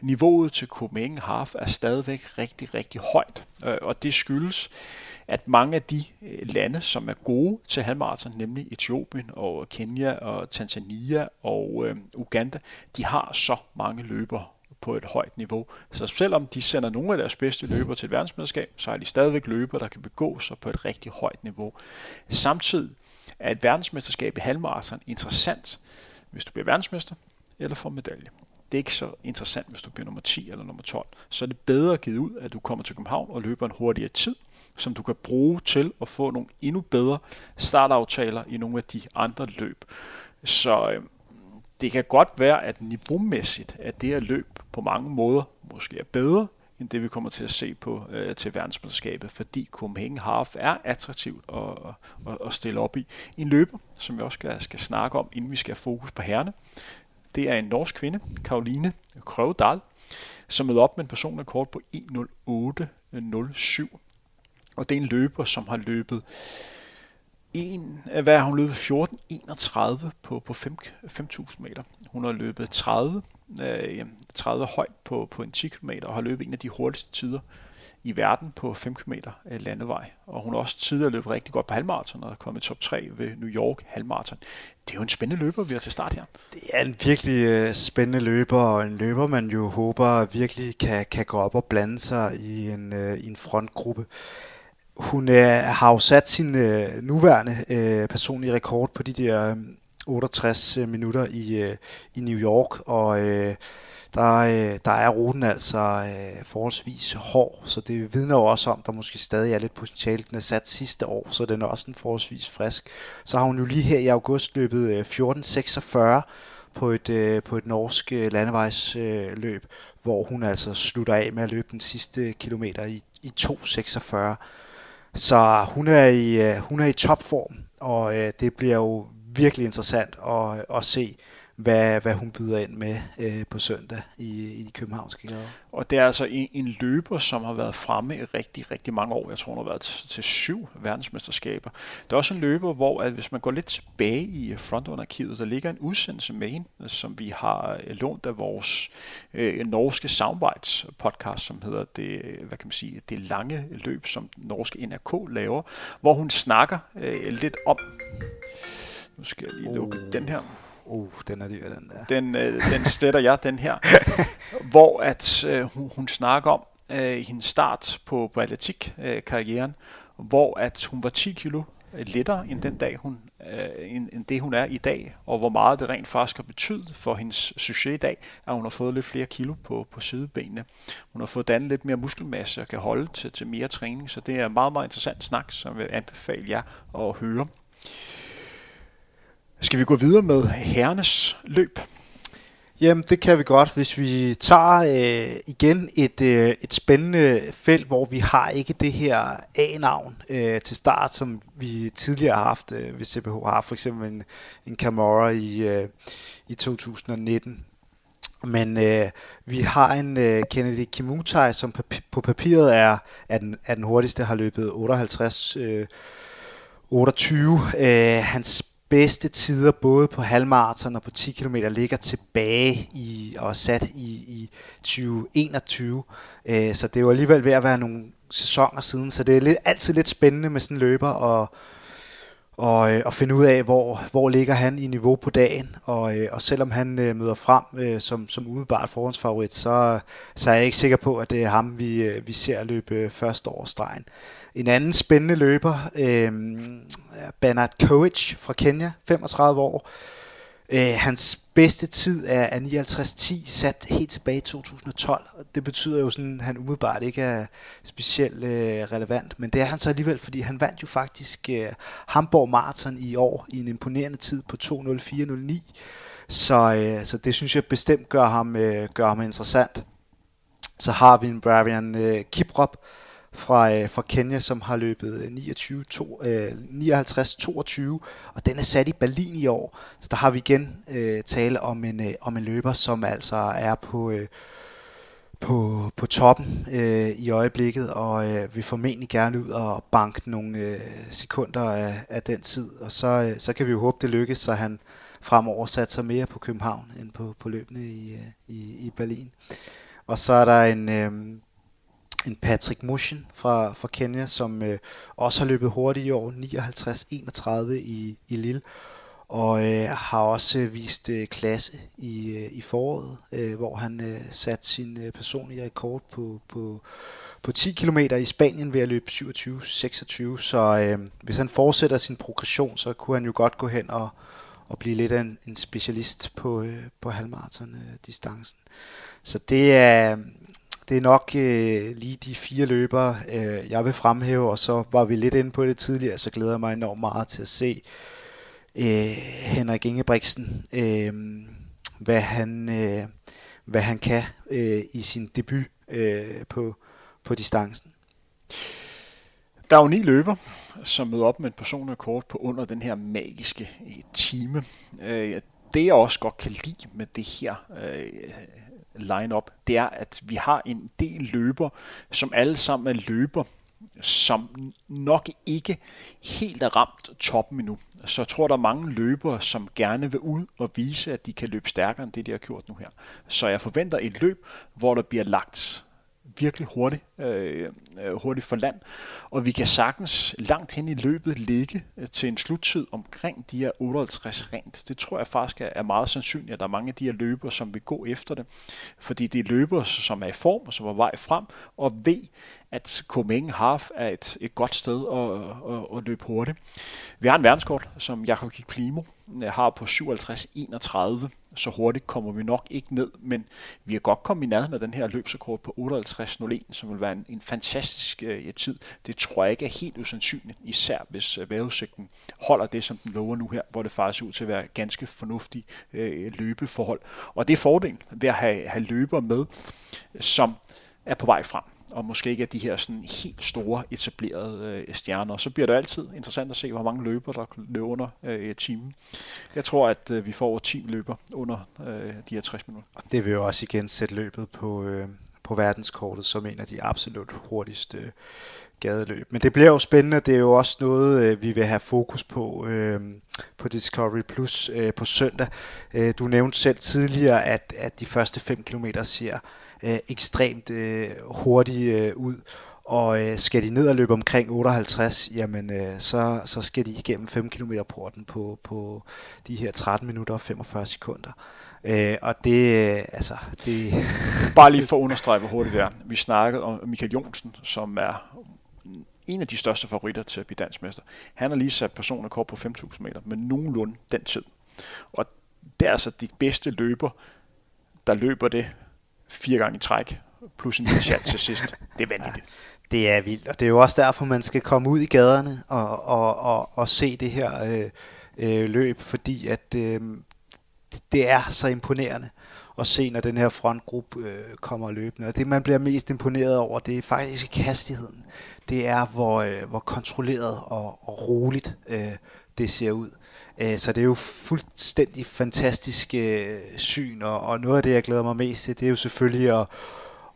Niveauet til Copenhagen Half er stadigvæk rigtig, rigtig højt, øh, og det skyldes, at mange af de øh, lande, som er gode til halvmarathon, nemlig Etiopien og Kenya og Tanzania og øh, Uganda, de har så mange løbere på et højt niveau. Så selvom de sender nogle af deres bedste løbere til et verdensmesterskab, så er de stadigvæk løbere, der kan begå sig på et rigtig højt niveau. Samtidig er et verdensmesterskab i halvmarathon interessant, hvis du bliver verdensmester eller får medalje. Det er ikke så interessant, hvis du bliver nummer 10 eller nummer 12. Så er det bedre givet ud, at du kommer til København og løber en hurtigere tid, som du kan bruge til at få nogle endnu bedre startaftaler i nogle af de andre løb. Så øh, det kan godt være, at niveaumæssigt, at det her løb på mange måder måske er bedre, end det vi kommer til at se på øh, til verdensmesterskabet, fordi Copenhagen Half er attraktivt at, at, at stille op i. En løber, som vi også skal, skal snakke om, inden vi skal have fokus på herrene. Det er en norsk kvinde, Karoline Krøvedal, som møder op med en personrekord på 1.08.07. Og det er en løber, som har løbet en, øh, hvad har hun løbet 14.31 på, på 5.000 meter. Hun har løbet 30, øh, 30 højt på, på en 10 km og har løbet en af de hurtigste tider i verden på 5 km øh, landevej. Og hun har også tidligere løbet rigtig godt på halvmarathon og er kommet top 3 ved New York halvmarathon. Det er jo en spændende løber, vi har til start her. Det er en virkelig øh, spændende løber, og en løber, man jo håber virkelig kan, kan gå op og blande sig i en, i en frontgruppe. Hun øh, har jo sat sin øh, nuværende øh, personlige rekord på de der øhm, 68 øh, minutter i, øh, i New York, og øh, der, øh, der er ruten altså øh, forholdsvis hård, så det vidner jo også om, at der måske stadig er lidt potentiale. Den er sat sidste år, så den er også en forholdsvis frisk. Så har hun jo lige her i august løbet øh, 14.46 på et, øh, på et norsk øh, landevejsløb, øh, hvor hun altså slutter af med at løbe den sidste kilometer i, i 2.46. Så hun er i, øh, hun er i topform, og øh, det bliver jo virkelig interessant at, at se, hvad, hvad hun byder ind med øh, på søndag i, i de københavnske gader. Og det er altså en, en løber, som har været fremme i rigtig, rigtig mange år. Jeg tror, hun har været til, til syv verdensmesterskaber. Det er også en løber, hvor at hvis man går lidt tilbage i frontrunner-arkivet, der ligger en udsendelse med hende, som vi har øh, lånt af vores øh, norske Soundbites podcast, som hedder det, hvad kan man sige, det lange løb, som norske NRK laver, hvor hun snakker øh, lidt om nu skal jeg lige lukke uh. den her. Uh, den er dyr, den der. Den, øh, den sletter jeg, den her. hvor at øh, hun, hun snakker om øh, hendes start på, på atletik-karrieren, øh, hvor at hun var 10 kilo øh, lettere end den dag, hun, øh, end, end det hun er i dag, og hvor meget det rent faktisk har betydet for hendes succes i dag, at hun har fået lidt flere kilo på, på sidebenene. Hun har fået dannet lidt mere muskelmasse og kan holde til, til mere træning, så det er en meget, meget interessant snak, som jeg vil anbefale jer at høre. Skal vi gå videre med herrenes løb? Jamen, det kan vi godt, hvis vi tager øh, igen et, øh, et spændende felt, hvor vi har ikke det her A-navn øh, til start, som vi tidligere har haft øh, hvis CBH. Har for eksempel en, en Camorra i, øh, i 2019. Men øh, vi har en øh, Kennedy Kimutai, som papi- på papiret er, er, den, er den hurtigste, har løbet 58 øh, 28. Øh, hans bedste tider både på halvmarathon og på 10 km ligger tilbage i og sat i, i 2021. Øh, så det er jo alligevel ved at være nogle sæsoner siden, så det er lidt, altid lidt spændende med sådan en løber og, og, øh, og finde ud af, hvor, hvor ligger han i niveau på dagen. Og, øh, og selvom han øh, møder frem øh, som, som umiddelbart forhåndsfavorit, så, så er jeg ikke sikker på, at det er ham, vi, øh, vi ser løbe øh, første over stregen. En anden spændende løber, øh, Bernard Kovic fra Kenya, 35 år. Øh, hans bedste tid er, er 59.10, sat helt tilbage i 2012. Det betyder jo sådan, at han umiddelbart ikke er specielt øh, relevant, men det er han så alligevel, fordi han vandt jo faktisk øh, Hamburg Marathon i år i en imponerende tid på 2.04.09. Så, øh, så det synes jeg bestemt gør ham, øh, gør ham interessant. Så har vi en Bravian øh, Kiprop, fra, øh, fra Kenya, som har løbet øh, 29, to, øh, 59-22, og den er sat i Berlin i år. Så der har vi igen øh, tale om en, øh, om en løber, som altså er på, øh, på, på toppen øh, i øjeblikket, og øh, vil formentlig gerne ud og banke nogle øh, sekunder af, af den tid. Og så, øh, så kan vi jo håbe, det lykkes, så han fremover satser mere på København end på, på løbende i, øh, i, i Berlin. Og så er der en... Øh, en Patrick Mushin fra, fra Kenya, som øh, også har løbet hurtigt i år, 59-31 i, i Lille, og øh, har også øh, vist øh, klasse i, øh, i foråret, øh, hvor han øh, satte sin øh, personlige rekord på, på, på 10 km i Spanien ved at løbe 27-26, så øh, hvis han fortsætter sin progression, så kunne han jo godt gå hen og, og blive lidt af en, en specialist på, øh, på halvmarathon-distancen. Øh, så det er, det er nok øh, lige de fire løbere, øh, jeg vil fremhæve, og så var vi lidt inde på det tidligere, så glæder jeg mig enormt meget til at se øh, Henrik Ingebrigtsen, øh, hvad, han, øh, hvad han kan øh, i sin debut øh, på, på distancen. Der er jo ni løber, som møder op med en personlig kort på under den her magiske øh, time. Øh, det jeg også godt kan lide med det her øh, line-up, det er, at vi har en del løber, som alle sammen er løber, som nok ikke helt er ramt toppen endnu. Så jeg tror, der er mange løbere, som gerne vil ud og vise, at de kan løbe stærkere end det, de har gjort nu her. Så jeg forventer et løb, hvor der bliver lagt virkelig hurtigt, øh, øh, hurtigt for land. Og vi kan sagtens langt hen i løbet ligge øh, til en sluttid omkring de her 58 rent. Det tror jeg faktisk er meget sandsynligt, at der er mange af de her løbere, som vil gå efter det. Fordi det er løbere, som er i form, og som er vej frem, og ved, at Copenhagen Half er et, et godt sted at, at, at løbe hurtigt. Vi har en verdenskort, som Jakob Kiklimo øh, har på 57-31. Så hurtigt kommer vi nok ikke ned, men vi er godt kommet i nærheden af den her løbsrekord på 58.01, som vil være en, en fantastisk uh, tid. Det tror jeg ikke er helt usandsynligt, især hvis uh, vejrudsigten holder det, som den lover nu her, hvor det faktisk ud til at være ganske fornuftige uh, løbeforhold. Og det er fordelen ved at have, have løber med, som er på vej frem og måske ikke er de her sådan helt store etablerede øh, stjerner. Så bliver det altid interessant at se, hvor mange løber, der løber under øh, timen. Jeg tror, at øh, vi får over 10 løber under øh, de her 60 minutter. Og det vil jo også igen sætte løbet på, øh, på verdenskortet som en af de absolut hurtigste øh, gadeløb. Men det bliver jo spændende. Det er jo også noget, øh, vi vil have fokus på øh, på Discovery Plus øh, på søndag. Øh, du nævnte selv tidligere, at, at de første 5 km ser øh, ekstremt øh, hurtigt øh, ud. Og øh, skal de ned og løbe omkring 58, jamen øh, så, så skal de igennem 5 km porten på, på de her 13 minutter og 45 sekunder. Øh, og det, øh, altså, det... Bare lige for at understrege, hvor hurtigt det er. Vi snakkede om Michael Jonsen, som er en af de største favoritter til at blive dansk mester. Han har lige sat personrekord på 5.000 meter men nogenlunde den tid. Og det er altså de bedste løber, der løber det fire gange i træk, plus en lille chat til sidst. Det er vanvittigt. Ja, det er vildt, og det er jo også derfor, man skal komme ud i gaderne og, og, og, og se det her øh, øh, løb, fordi at øh, det er så imponerende at se, når den her frontgruppe øh, kommer løbende. Og det, man bliver mest imponeret over, det er faktisk hastigheden. Det er, hvor, øh, hvor kontrolleret og, og roligt øh, det ser ud. Øh, så det er jo fuldstændig fantastisk øh, syn, og, og noget af det, jeg glæder mig mest til, det er jo selvfølgelig at,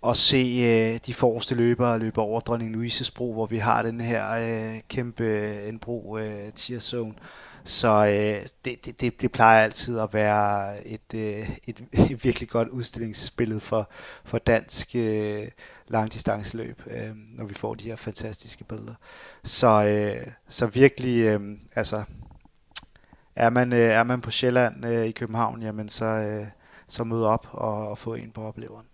at se øh, de forreste løbere løbe over Dronning Louises bro, hvor vi har den her kæmpe en bro øh, zone. Så øh, det, det, det, det plejer altid at være et, øh, et, et virkelig godt udstillingsbillede for, for dansk øh, langdistanceløb, øh, når vi får de her fantastiske billeder. Så, øh, så virkelig, øh, altså er man, øh, er man på Sjælland øh, i København, jamen så, øh, så mød op og, og få en på opleveren.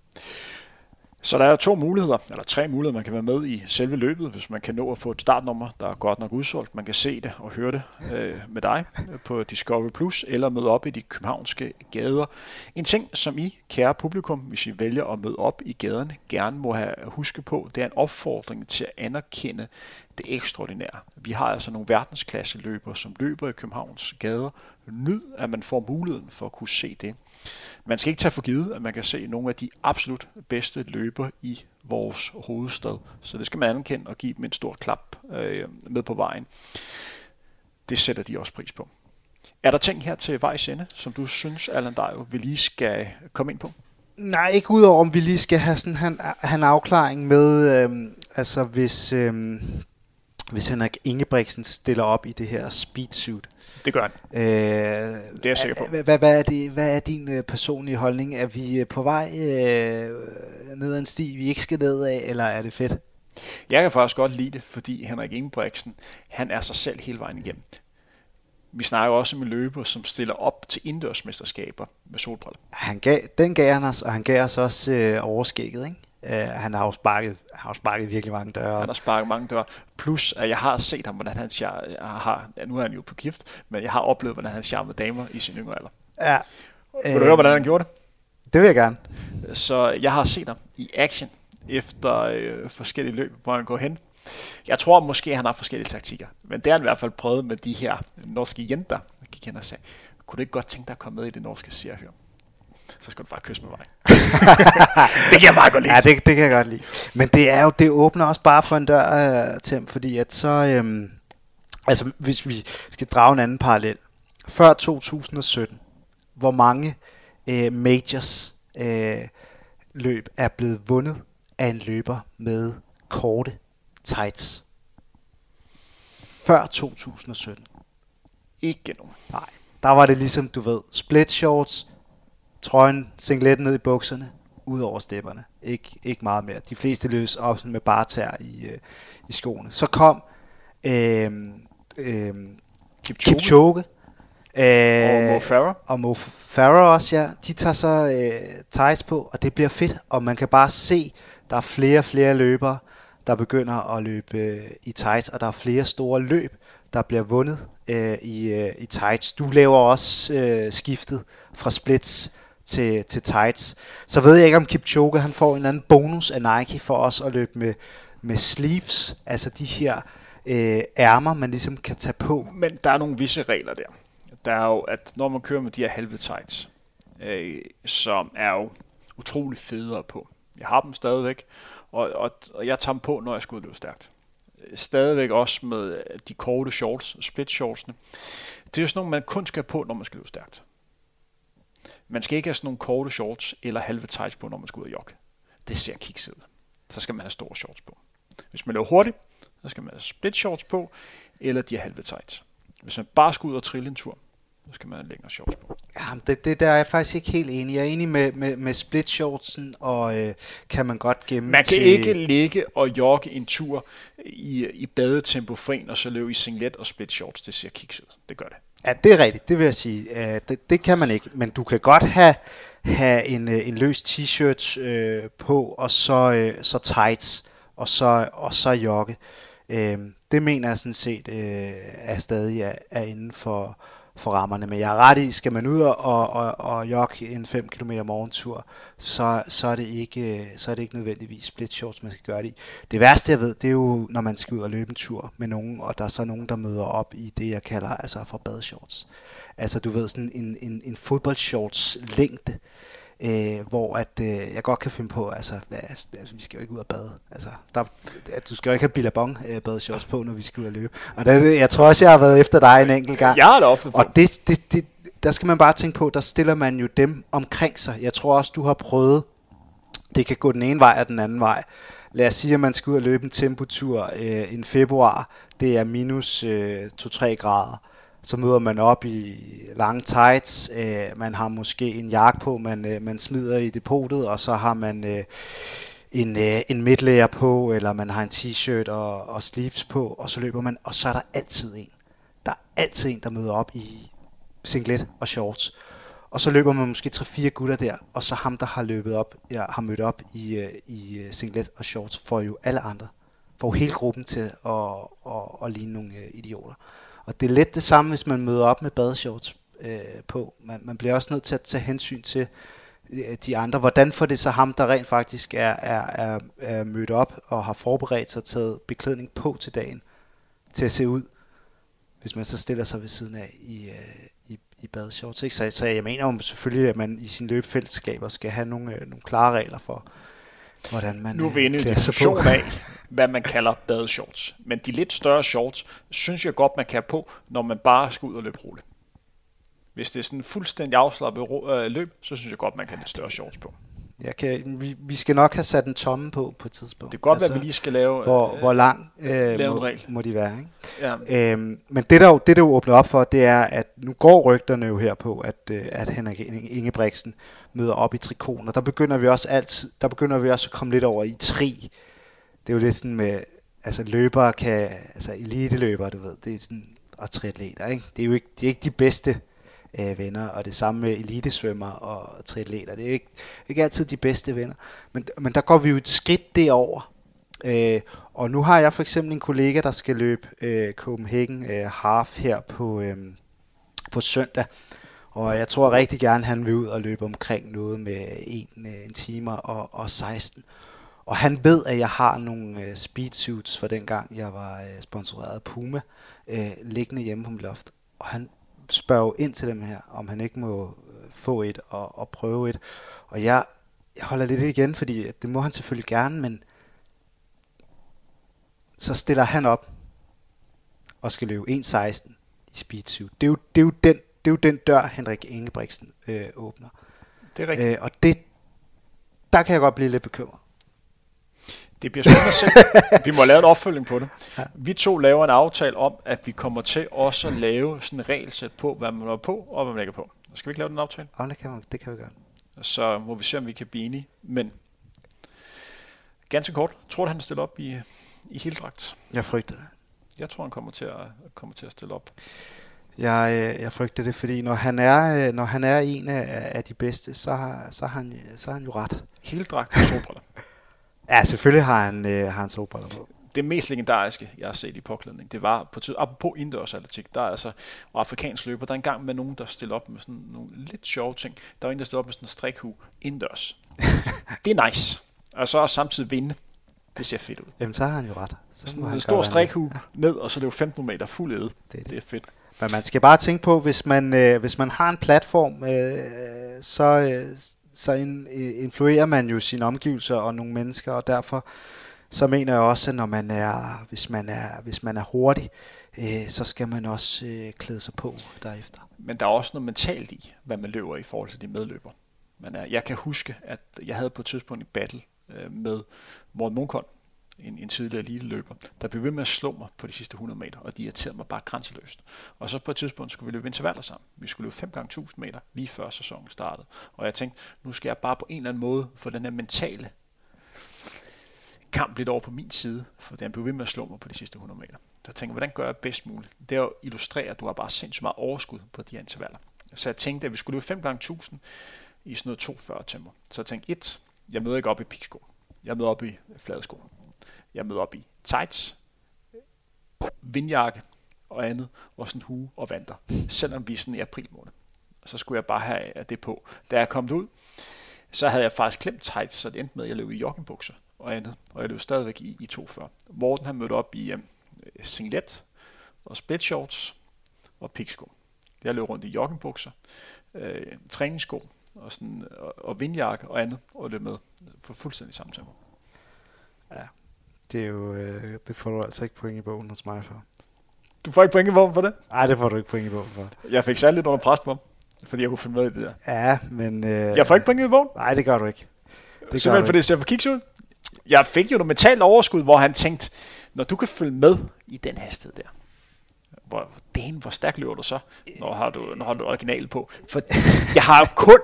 Så der er to muligheder, eller tre muligheder, man kan være med i selve løbet, hvis man kan nå at få et startnummer, der er godt nok udsolgt. Man kan se det og høre det øh, med dig på Discovery Plus, eller møde op i de københavnske gader. En ting, som I, kære publikum, hvis I vælger at møde op i gaderne, gerne må have huske på, det er en opfordring til at anerkende det ekstraordinære. Vi har altså nogle verdensklasse løbere, som løber i Københavns gader. Nyd, at man får muligheden for at kunne se det. Man skal ikke tage for givet, at man kan se nogle af de absolut bedste løber i vores hovedstad. Så det skal man anerkende og give dem en stor klap øh, med på vejen. Det sætter de også pris på. Er der ting her til vejs ende, som du synes, Allan Dejo, vi lige skal komme ind på? Nej, ikke udover om vi lige skal have sådan han, han afklaring med, øhm, altså hvis, øhm, hvis Henrik Ingebrigtsen stiller op i det her speedsuit. Det gør han. Øh, det er jeg sikker på. Hvad, hvad, er, det, hvad er din øh, personlige holdning? Er vi øh, på vej øh, ned ad en sti, vi ikke skal ned af, eller er det fedt? Jeg kan faktisk godt lide det, fordi Henrik Ingebrigtsen, han er sig selv hele vejen igennem. Vi snakker også med løber, som stiller op til indendørsmesterskaber med solbriller. Han gav, den gav han os, og han gav os også øh, overskægget, ikke? Uh, han har jo sparket, har jo sparket virkelig mange døre. Han har sparket mange døre. Plus, at jeg har set ham, hvordan han har, ja, nu er han jo på gift, men jeg har oplevet, hvordan han charmede damer i sin yngre alder. Ja. Vil du høre, hvordan han gjorde det? Det vil jeg gerne. Så jeg har set ham i action efter øh, forskellige løb, hvor han går hen. Jeg tror måske, han har forskellige taktikker, men det har han i hvert fald prøvet med de her norske jenter, gik hen og sagde, kunne du ikke godt tænke dig at komme med i det norske seriefilm? Så skal du bare kysse med mig. det kan jeg bare godt lide. Ja, det, det kan jeg godt lide. Men det er jo, det åbner også bare for en dør, uh, Tim, fordi at så, øhm, altså hvis vi skal drage en anden parallel. Før 2017, hvor mange øh, majors øh, løb er blevet vundet af en løber med korte tights. Før 2017. Ikke nogen. Nej. Der var det ligesom, du ved, split shorts, trøjen, singlet ned i bukserne, ud over stepperne. Ikke, ikke meget mere. De fleste løs op med bare tær i, øh, i skoene. Så kom øh, øh, Kipchoge. Kipchoge. Øh, Og Mo Farah. og Mo Farah også, ja. De tager så øh, tights på, og det bliver fedt. Og man kan bare se, der er flere og flere løbere, der begynder at løbe øh, i tights, og der er flere store løb, der bliver vundet øh, i, øh, i tights. Du laver også øh, skiftet fra splits til, til tights. Så ved jeg ikke, om Kipchoge han får en eller anden bonus af Nike for os at løbe med, med sleeves, altså de her øh, ærmer, man ligesom kan tage på. Men der er nogle visse regler der. Der er jo, at når man kører med de her halve tights, øh, som er jo utrolig federe på. Jeg har dem stadigvæk, og, og, og jeg tager dem på, når jeg skal ud løbe stærkt. Øh, stadigvæk også med de korte shorts, split shortsene. Det er jo sådan nogle, man kun skal på, når man skal løbe stærkt. Man skal ikke have sådan nogle korte shorts eller halve tights på, når man skal ud og jogge. Det ser kikset ud. Så skal man have store shorts på. Hvis man løber hurtigt, så skal man have split shorts på, eller de halve tights. Hvis man bare skal ud og trille en tur, så skal man have længere shorts på. Ja, det, det der er jeg faktisk ikke helt enig. Jeg er enig med, med, med split shortsen, og øh, kan man godt gemme Man kan til... ikke ligge og jogge en tur i, i badetempo for en, og så løbe i singlet og split shorts. Det ser kikset ud. Det gør det. Ja, det er rigtigt, det vil jeg sige. Uh, det, det kan man ikke, men du kan godt have, have en, øh, en løs t-shirt øh, på, og så, øh, så tights, og så, og så jogge. Øh, det mener jeg sådan set øh, er stadig er, er inden for, for rammerne. Men jeg er ret i, skal man ud og, og, og, og jogge en 5 km morgentur, så, så, er det ikke, så er det ikke nødvendigvis split shorts, man skal gøre det i. Det værste, jeg ved, det er jo, når man skal ud og løbe en tur med nogen, og der er så nogen, der møder op i det, jeg kalder altså for badshorts. Altså, du ved, sådan en, en, en fodboldshorts længde, øh, hvor at, øh, jeg godt kan finde på, altså, hvad, altså, vi skal jo ikke ud og bade. Altså, der, at du skal jo ikke have billabong øh, badeshorts på, når vi skal ud og løbe. Og det, jeg tror også, jeg har været efter dig en enkelt gang. Jeg har det ofte. Og det, det, det, der skal man bare tænke på, der stiller man jo dem omkring sig. Jeg tror også, du har prøvet, det kan gå den ene vej og den anden vej. Lad os sige, at man skal ud og løbe en tempotur øh, en februar. Det er minus øh, 2-3 grader. Så møder man op i lange tights. Øh, man har måske en jakke på, man, øh, man smider i depotet, og så har man øh, en, øh, en midlayer på, eller man har en t-shirt og, og sleeves på, og så løber man, og så er der altid en. Der er altid en, der møder op i singlet og shorts. Og så løber man måske 3-4 gutter der, og så ham, der har løbet op, ja, har mødt op i, øh, i øh, singlet og shorts, får jo alle andre. Får jo hele gruppen til at, at, at ligne nogle øh, idioter. Og det er lidt det samme, hvis man møder op med badeshorts øh, på. Man, man bliver også nødt til at tage hensyn til øh, de andre. Hvordan får det så ham, der rent faktisk er, er, er, er mødt op og har forberedt sig og taget beklædning på til dagen, til at se ud, hvis man så stiller sig ved siden af i, øh, i, i badeshorts. Ikke? Så, så jeg mener jo selvfølgelig, at man i sin løbefællesskaber skal have nogle, øh, nogle klare regler for, hvordan man Nu er vi inde i en klæder sig diskussion af, hvad man kalder badeshorts. Men de lidt større shorts, synes jeg godt, man kan have på, når man bare skal ud og løbe roligt. Hvis det er sådan en fuldstændig afslappet øh, løb, så synes jeg godt, man kan have lidt større shorts på. Jeg kan, vi, vi skal nok have sat en tomme på på et tidspunkt. Det kan godt altså, være, at vi lige skal lave... hvor, øh, hvor lang lave øh, en må, regel. må de være. Ikke? ja, Øhm, men det der, jo, det der jo åbner op for, det er, at nu går rygterne jo her på, at, øh, at Henrik Ingebrigtsen møder op i trikonen, og der begynder vi også altid, der begynder vi også at komme lidt over i tri. Det er jo lidt sådan med, altså løbere kan, altså eliteløbere, du ved, det er sådan, og triatleter, ikke? Det er jo ikke, det er ikke de bedste øh, venner, og det samme med elitesvømmer og triatleter. Det er jo ikke, ikke altid de bedste venner. Men, men der går vi jo et skridt derover. Øh, og nu har jeg for eksempel en kollega, der skal løbe øh, Copenhagen øh, Half her på, øh, på søndag. Og jeg tror rigtig gerne, han vil ud og løbe omkring noget med en, øh, en time og, og 16. Og han ved, at jeg har nogle øh, speedsuits fra den gang, jeg var øh, sponsoreret af Puma, øh, liggende hjemme på mit loft. Og han spørger jo ind til dem her, om han ikke må øh, få et og, og prøve et. Og jeg, jeg holder lidt igen, fordi det må han selvfølgelig gerne, men så stiller han op og skal løbe 1.16 i speedsuit. Det er jo, det er jo den det er jo den dør, Henrik Ingebrigtsen øh, åbner. Det er rigtigt. Øh, og det, der kan jeg godt blive lidt bekymret. Det bliver spændende at se. Vi må lave en opfølging på det. Ja. Vi to laver en aftale om, at vi kommer til også at lave sådan en regelsæt på, hvad man er på og hvad man ikke er på. Skal vi ikke lave den aftale? Ja, det kan, man, det kan vi gøre. Så må vi se, om vi kan blive enige. Men ganske kort, tror du, han stiller op i, i heldragt? Jeg frygter det. Jeg tror, han kommer til at, kommer til at stille op. Jeg, jeg frygter det, fordi når han er, når han er en af, af de bedste, så så, har han, så har han jo ret. Heldragt og solbriller. Ja, selvfølgelig har han, øh, har han solbriller på. Det mest legendariske, jeg har set i påklædning, det var på tid, apropos indendørs atletik, der er altså, og afrikansk løber, der er engang med nogen, der stiller op med sådan nogle lidt sjove ting. Der er en, der stiller op med sådan en strikhue indendørs. det er nice. Og så samtidig vinde. Det ser fedt ud. Jamen, så har han jo ret. Så sådan en stor strikhue ja. ned, og så løbe 15 meter fuld æde. Det, det. det er fedt. Men man skal bare tænke på, hvis man, øh, hvis man har en platform, øh, så, øh, så in, øh, influerer man jo sine omgivelser og nogle mennesker, og derfor så mener jeg også, at når man er, hvis man er, hvis man er hurtig, øh, så skal man også øh, klæde sig på derefter. Men der er også noget mentalt i, hvad man løber i forhold til de medløber. Men er, jeg kan huske, at jeg havde på et tidspunkt i battle øh, med Morten Munkholm, en, en tidligere lille løber, der blev ved med at slå mig på de sidste 100 meter, og de irriterede mig bare grænseløst. Og så på et tidspunkt skulle vi løbe intervaller sammen. Vi skulle løbe 5 gange 1000 meter, lige før sæsonen startede. Og jeg tænkte, nu skal jeg bare på en eller anden måde få den her mentale kamp lidt over på min side, for den blev ved med at slå mig på de sidste 100 meter. Så jeg tænkte, hvordan gør jeg bedst muligt? Det er at illustrere, at du har bare sindssygt meget overskud på de her intervaller. Så jeg tænkte, at vi skulle løbe 5 gange 1000 i sådan noget 240 tempo. Så jeg tænkte, et, jeg møder ikke op i piksko. Jeg møder op i fladesko. Jeg møder op i tights, vindjakke og andet, og sådan hue og vanter. Selvom vi er sådan i april måned. Så skulle jeg bare have øh, det på. Da jeg kom ud, så havde jeg faktisk klemt tights, så det endte med, at jeg løb i joggingbukser og andet. Og jeg løb stadigvæk i, i 240. Morten han mødte op i øh, singlet og split shorts og piksko. Jeg løb rundt i joggingbukser, øh, træningssko og, sådan, og, og vindjakke og andet, og løb med for fuldstændig samme tempo. Ja, det er jo, øh, det får du altså ikke point i bogen hos mig for. Du får ikke point i bogen for det? Nej, det får du ikke point i bogen for. Jeg fik særligt lidt under pres på fordi jeg kunne finde med i det der. Ja, men... Øh, jeg får ikke point i bogen? Nej, det gør du ikke. Det Simpelthen fordi det ser for kiks ud? Jeg fik jo noget mentalt overskud, hvor han tænkte, når du kan følge med i den hastighed der, hvor, den, hvor stærkt løber du så, når har du, når har du original på? For jeg har jo kun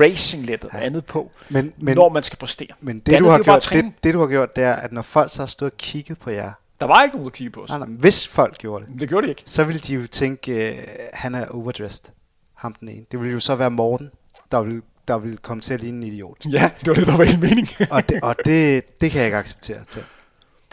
racing lidt ja. andet på, men, men, når man skal præstere. Men det, det, du har gjort, det, det, du har gjort, det er, at når folk så har stået og kigget på jer, der var ikke nogen, der kiggede på os. Nej, nej, hvis folk gjorde det. Det gjorde de ikke. Så ville de jo tænke, uh, han er overdressed. Ham den ene. Det ville jo så være Morten, der ville, der ville komme til at ligne en idiot. Ja, det var det, der var en mening. og det, og det, det kan jeg ikke acceptere til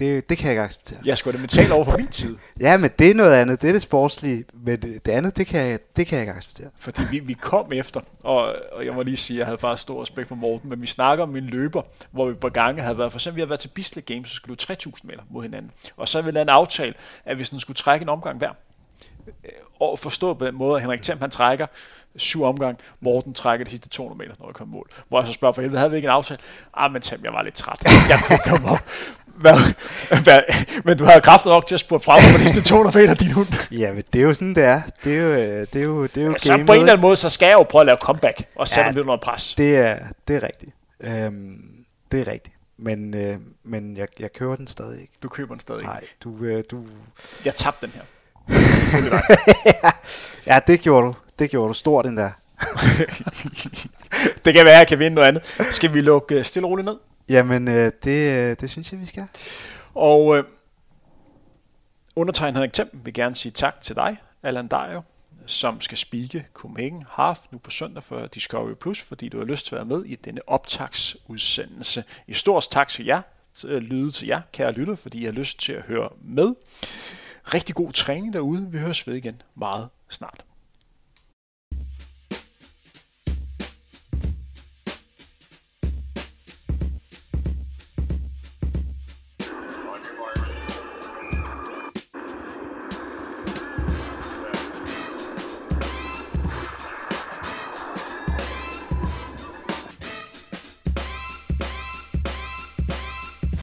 det, det kan jeg ikke acceptere. Jeg skulle det mentalt over for min tid. ja, men det er noget andet. Det er det sportslige. Men det, det andet, det kan, jeg, det kan jeg ikke acceptere. Fordi vi, vi kom efter, og, og jeg må lige sige, at jeg havde faktisk stor respekt for Morten, men vi snakker om en løber, hvor vi på gange havde været, for eksempel vi havde været til Bislett Games, så skulle vi 3000 meter mod hinanden. Og så ville vi en aftale, at vi sådan skulle trække en omgang hver. Og forstå på den måde, at Henrik Thiem, han trækker syv omgang, Morten trækker de sidste 200 meter, når vi kommer mål. Hvor jeg så spørger for helvede, havde vi ikke en aftale? Ah, men Thiem, jeg var lidt træt. Jeg kunne komme op hvad, hvad, men du har kraft nok til at spurgte fra på de sidste 200 meter, din hund. Ja, men det er jo sådan, det er. Det er jo, øh, det er jo, det er jo Så på en eller anden måde, så skal jeg jo prøve at lave comeback, og sætte ja, lidt noget pres. Det er, det er rigtigt. Øhm, det er rigtigt. Men, øh, men jeg, jeg køber den stadig ikke. Du køber den stadig ikke? Nej, du... Øh, du... Jeg tabte den her. ja, det gjorde du. Det gjorde du. Stort den der. det kan være, at jeg kan vinde noget andet. Skal vi lukke øh, stille og roligt ned? Jamen, øh, det, øh, det synes jeg, vi skal. Og øh, undertegnet Henrik Thiem vil gerne sige tak til dig, Allan Dario, som skal spike Copenhagen Half nu på søndag for Discovery Plus, fordi du har lyst til at være med i denne optagsudsendelse. I stort tak til jer, øh, lyde til jer, kære lytter, fordi I har lyst til at høre med. Rigtig god træning derude. Vi høres ved igen meget snart.